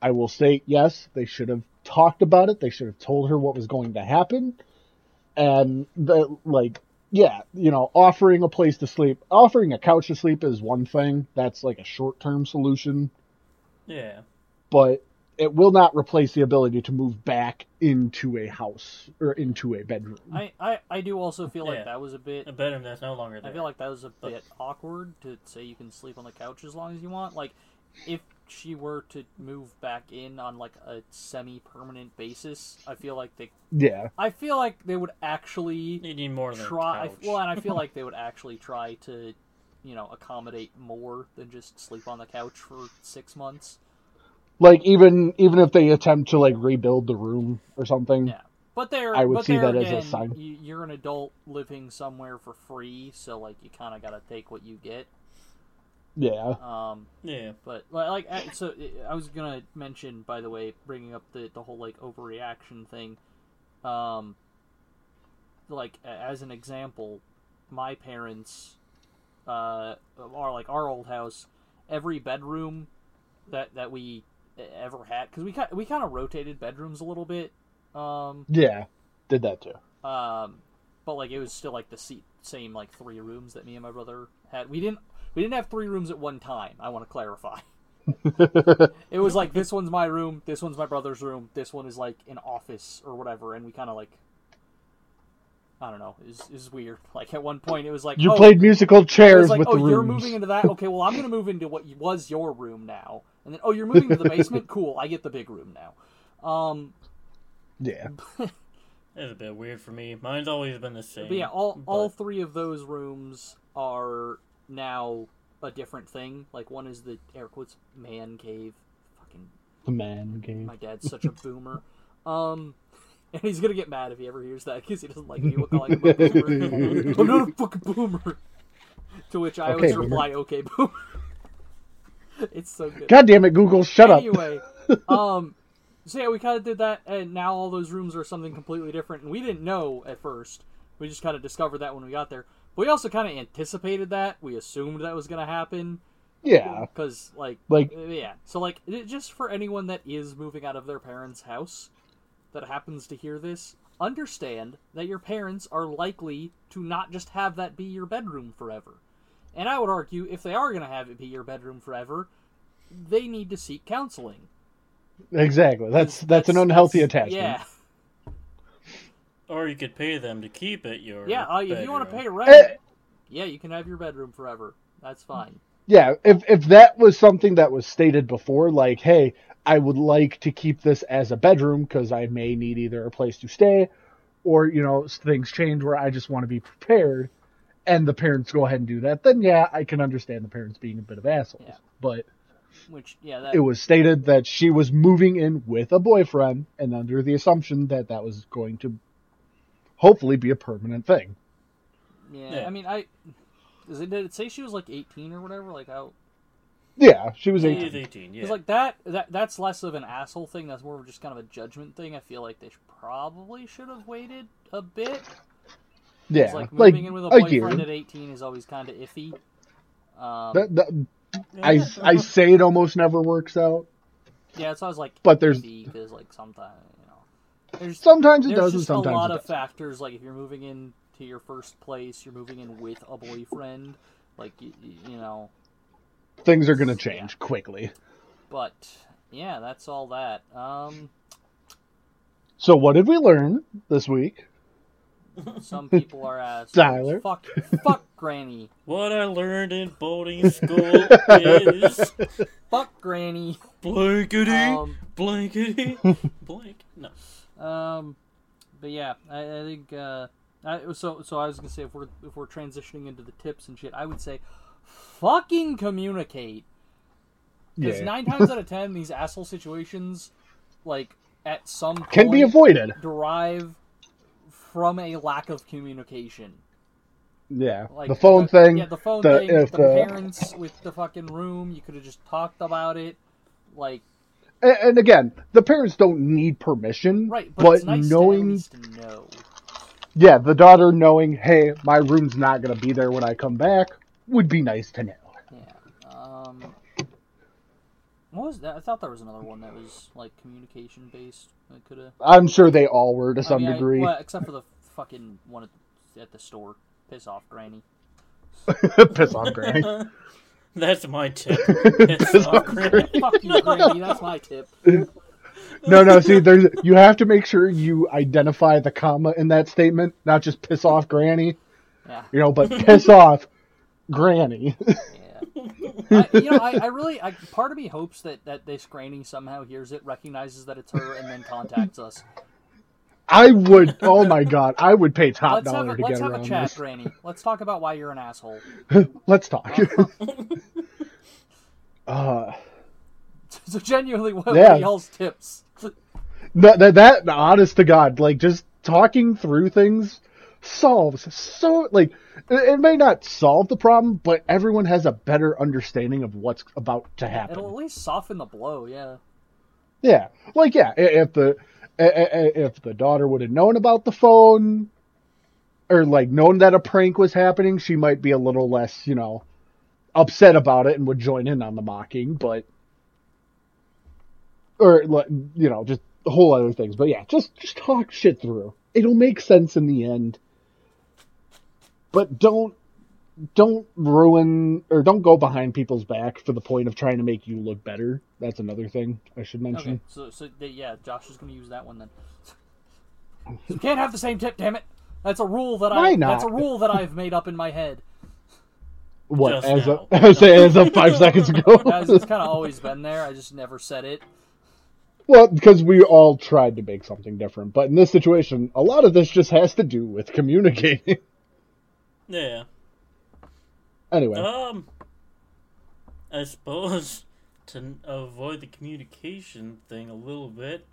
I will say yes, they should have talked about it. They should have told her what was going to happen. And the like, yeah, you know, offering a place to sleep, offering a couch to sleep is one thing. That's like a short term solution Yeah. but it will not replace the ability to move back into a house or into a bedroom. I, I, I do also feel like Yeah. that was a bit A bedroom that's no longer there. I feel like that was a bit awkward to say you can sleep on the couch as long as you want. Like, if she were to move back in on like a semi-permanent basis, I feel like they, yeah, I feel like they would actually you need more than try. a couch. Well, and I feel like they would actually try to, you know, accommodate more than just sleep on the couch for six months. like even even if they attempt to like rebuild the room or something. Yeah. But there, I would but see there that as a sign. You're an adult living somewhere for free, so like you kind of got to take what you get. Yeah. Um, Yeah. but like, I- so I was gonna mention, by the way, bringing up the the whole like overreaction thing. Um, like as an example, my parents, uh, are like our old house. Every bedroom that that we ever had, because we kind we kind of rotated bedrooms a little bit. Um, Yeah. Did that too. um, but like it was still like the se- same like three rooms that me and my brother had. We didn't we didn't have three rooms at one time. I want to clarify. It was like this one's my room, this one's my brother's room, this one is like an office or whatever, and we kind of like I don't know, is is weird. Like at one point it was like You oh, played musical chairs was like with oh the rooms. you're moving into that okay well I'm gonna move into what was your room now, and then oh you're moving to the basement cool I get the big room now. Um, Yeah. It's a bit weird for me. Mine's always been the same. But yeah, all all three of those rooms are now a different thing. Like one is the air quotes man cave. Fucking The man game. my dad's such a boomer. Um, and he's gonna get mad if he ever hears that because he doesn't like me calling him a boomer. I'm not a fucking boomer. To which I Okay, always boomer. reply, "Okay, boomer." it's so good. God damn it, Google, shut up. anyway, um, so yeah, we kind of did that, and now all those rooms are something completely different, and we didn't know at first. We just kind of discovered that when we got there. We also kind of anticipated that. We assumed that was going to happen Yeah. because, like, Like- uh, yeah. So, like, just for anyone that is moving out of their parents' house that happens to hear this, understand that your parents are likely to not just have that be your bedroom forever. And I would argue, if they are going to have it be your bedroom forever, they need to seek counseling. Exactly. That's that's, an unhealthy attachment. Yeah, Or you could pay them to keep it your. yeah. Uh, if you want to pay rent, Eh, yeah, you can have your bedroom forever. That's fine. yeah, if if that was something that was stated before, like, hey, I would like to keep this as a bedroom because I may need either a place to stay, or you know, things change where I just want to be prepared, and the parents go ahead and do that, then yeah, I can understand the parents being a bit of assholes. Yeah. But Which, yeah, that it was stated that she was moving in with a boyfriend, and under the assumption that that was going to hopefully be a permanent thing. yeah, Yeah. I mean, I does it, did it say she was like eighteen or whatever? Like how? Yeah, she was He 18. is 18, yeah. Because like that, that that's less of an asshole thing. That's more of just kind of a judgment thing. I feel like they should, probably should have waited a bit. yeah, like like, moving in with a a boyfriend at eighteen is always kind of iffy. Um, That- that- I, I say it almost never works out. yeah, it's always like but there's- because like sometimes you know there's Sometimes it there's does, and just a lot it of does. factors. Like if you're moving in to your first place, you're moving in with a boyfriend. Like you, you know, Things are going to change quickly. but yeah, that's all that. Um, So, what did we learn this week? some people are assholes. Tyler. Fuck, fuck Granny. What I learned in boarding school is Fuck Granny. blankety, Um, blankety, blank. No. Um, but yeah, I, I think uh, I, so. So I was gonna say if we're if we're transitioning into the tips and shit, I would say fucking communicate. Because Yeah. nine times out of ten, these asshole situations, like at some point, Can be avoided. derive from a lack of communication. Yeah. Like the phone the- thing. Yeah, the phone the- thing. if the the- parents with the fucking room. You could have just talked about it. Like And, and again, the parents don't need permission. right, but, but nice knowing, know. yeah, the daughter knowing, hey, my room's not going to be there when I come back would be nice to know. Yeah. Um. What was that? I thought there was another one that was like communication based. I could have. I'm sure they all were to some I mean, I- degree. well, except for the fucking one at the store. Piss off, Granny. Piss off, Granny. That's my tip. It's Piss off, off, Granny. Fuck you, Granny. That's my tip. No, no. See, there's you have to make sure you identify the comma in that statement, not just piss off Granny, Yeah. you know, but piss off Granny. Yeah. I, you know, I, I really, I, part of me hopes that that this Granny somehow hears it, recognizes that it's her, and then contacts us. I would. Oh my god, I would pay top Let's have dollar a, to let's get have a chat, this. Granny. Let's talk about why you're an asshole. Let's talk. uh, So genuinely, what Yeah. are y'all's tips? that, that that honest to god, like just talking through things solves so like it, it may not solve the problem, but everyone has a better understanding of what's about to happen. It'll at least soften the blow. Yeah. Yeah, like yeah, if the i- i- Eh, eh, eh, if the daughter would have known about the phone, or like known that a prank was happening, she might be a little less, you know, upset about it and would join in on the mocking. But or you know, just a whole other things. But yeah, just just talk shit through. It'll make sense in the end. But don't don't ruin or don't go behind people's back for the point of trying to make you look better. That's another thing I should mention. Okay. So, so they, yeah, Josh is going to use that one then. you can't have the same tip, damn it. That's a rule that Why I. not? That's a rule that I've made up in my head. What Just as now. a, as, a, as of five seconds ago? As it's kind of always been there. I just never said it. well, because we all tried to make something different, but in this situation, a lot of this just has to do with communicating. Yeah. Anyway, Um, I suppose to avoid the communication thing a little bit,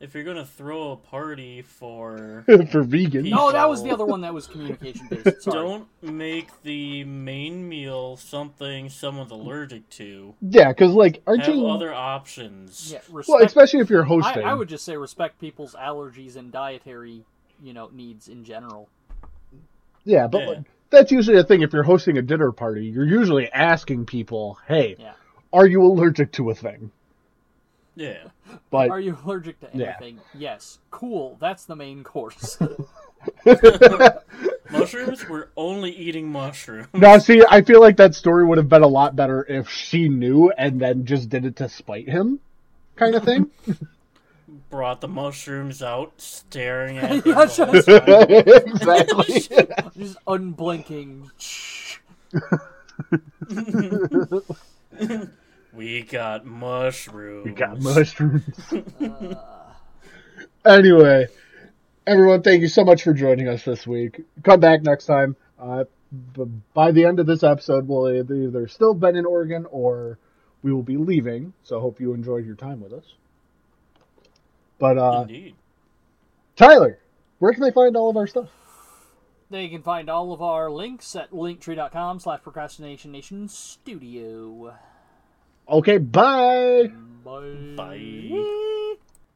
if you're gonna throw a party for, for vegans, No, that was the other one that was communication based. Sorry. don't make the main meal something someone's allergic to. yeah, because like, aren't Have you? other options. Yeah, respect. well, especially if you're I, hosting. I would just say respect people's allergies and dietary, you know, needs in general. Yeah, but Yeah. like, that's usually a thing. If you're hosting a dinner party, you're usually asking people, "Hey, Yeah. are you allergic to a thing?" Yeah. But Are you allergic to anything? Yeah. anything? Yes. Cool. That's the main course. Mushrooms? We're only eating mushrooms. now, see, I feel like that story would have been a lot better if she knew and then just did it to spite him, kind of thing. Brought the mushrooms out, staring at them Yeah, just- time. exactly. just unblinking. We got mushrooms. We got mushrooms. anyway, everyone, thank you so much for joining us this week. Come back next time. Uh, by the end of this episode, we'll either either still been in Oregon or we will be leaving. So, hope you enjoyed your time with us. But uh, Indeed. Tyler, where can they find all of our stuff? They can find all of our links at linktree.com slash procrastination nation studio. Okay, bye. Bye. Bye.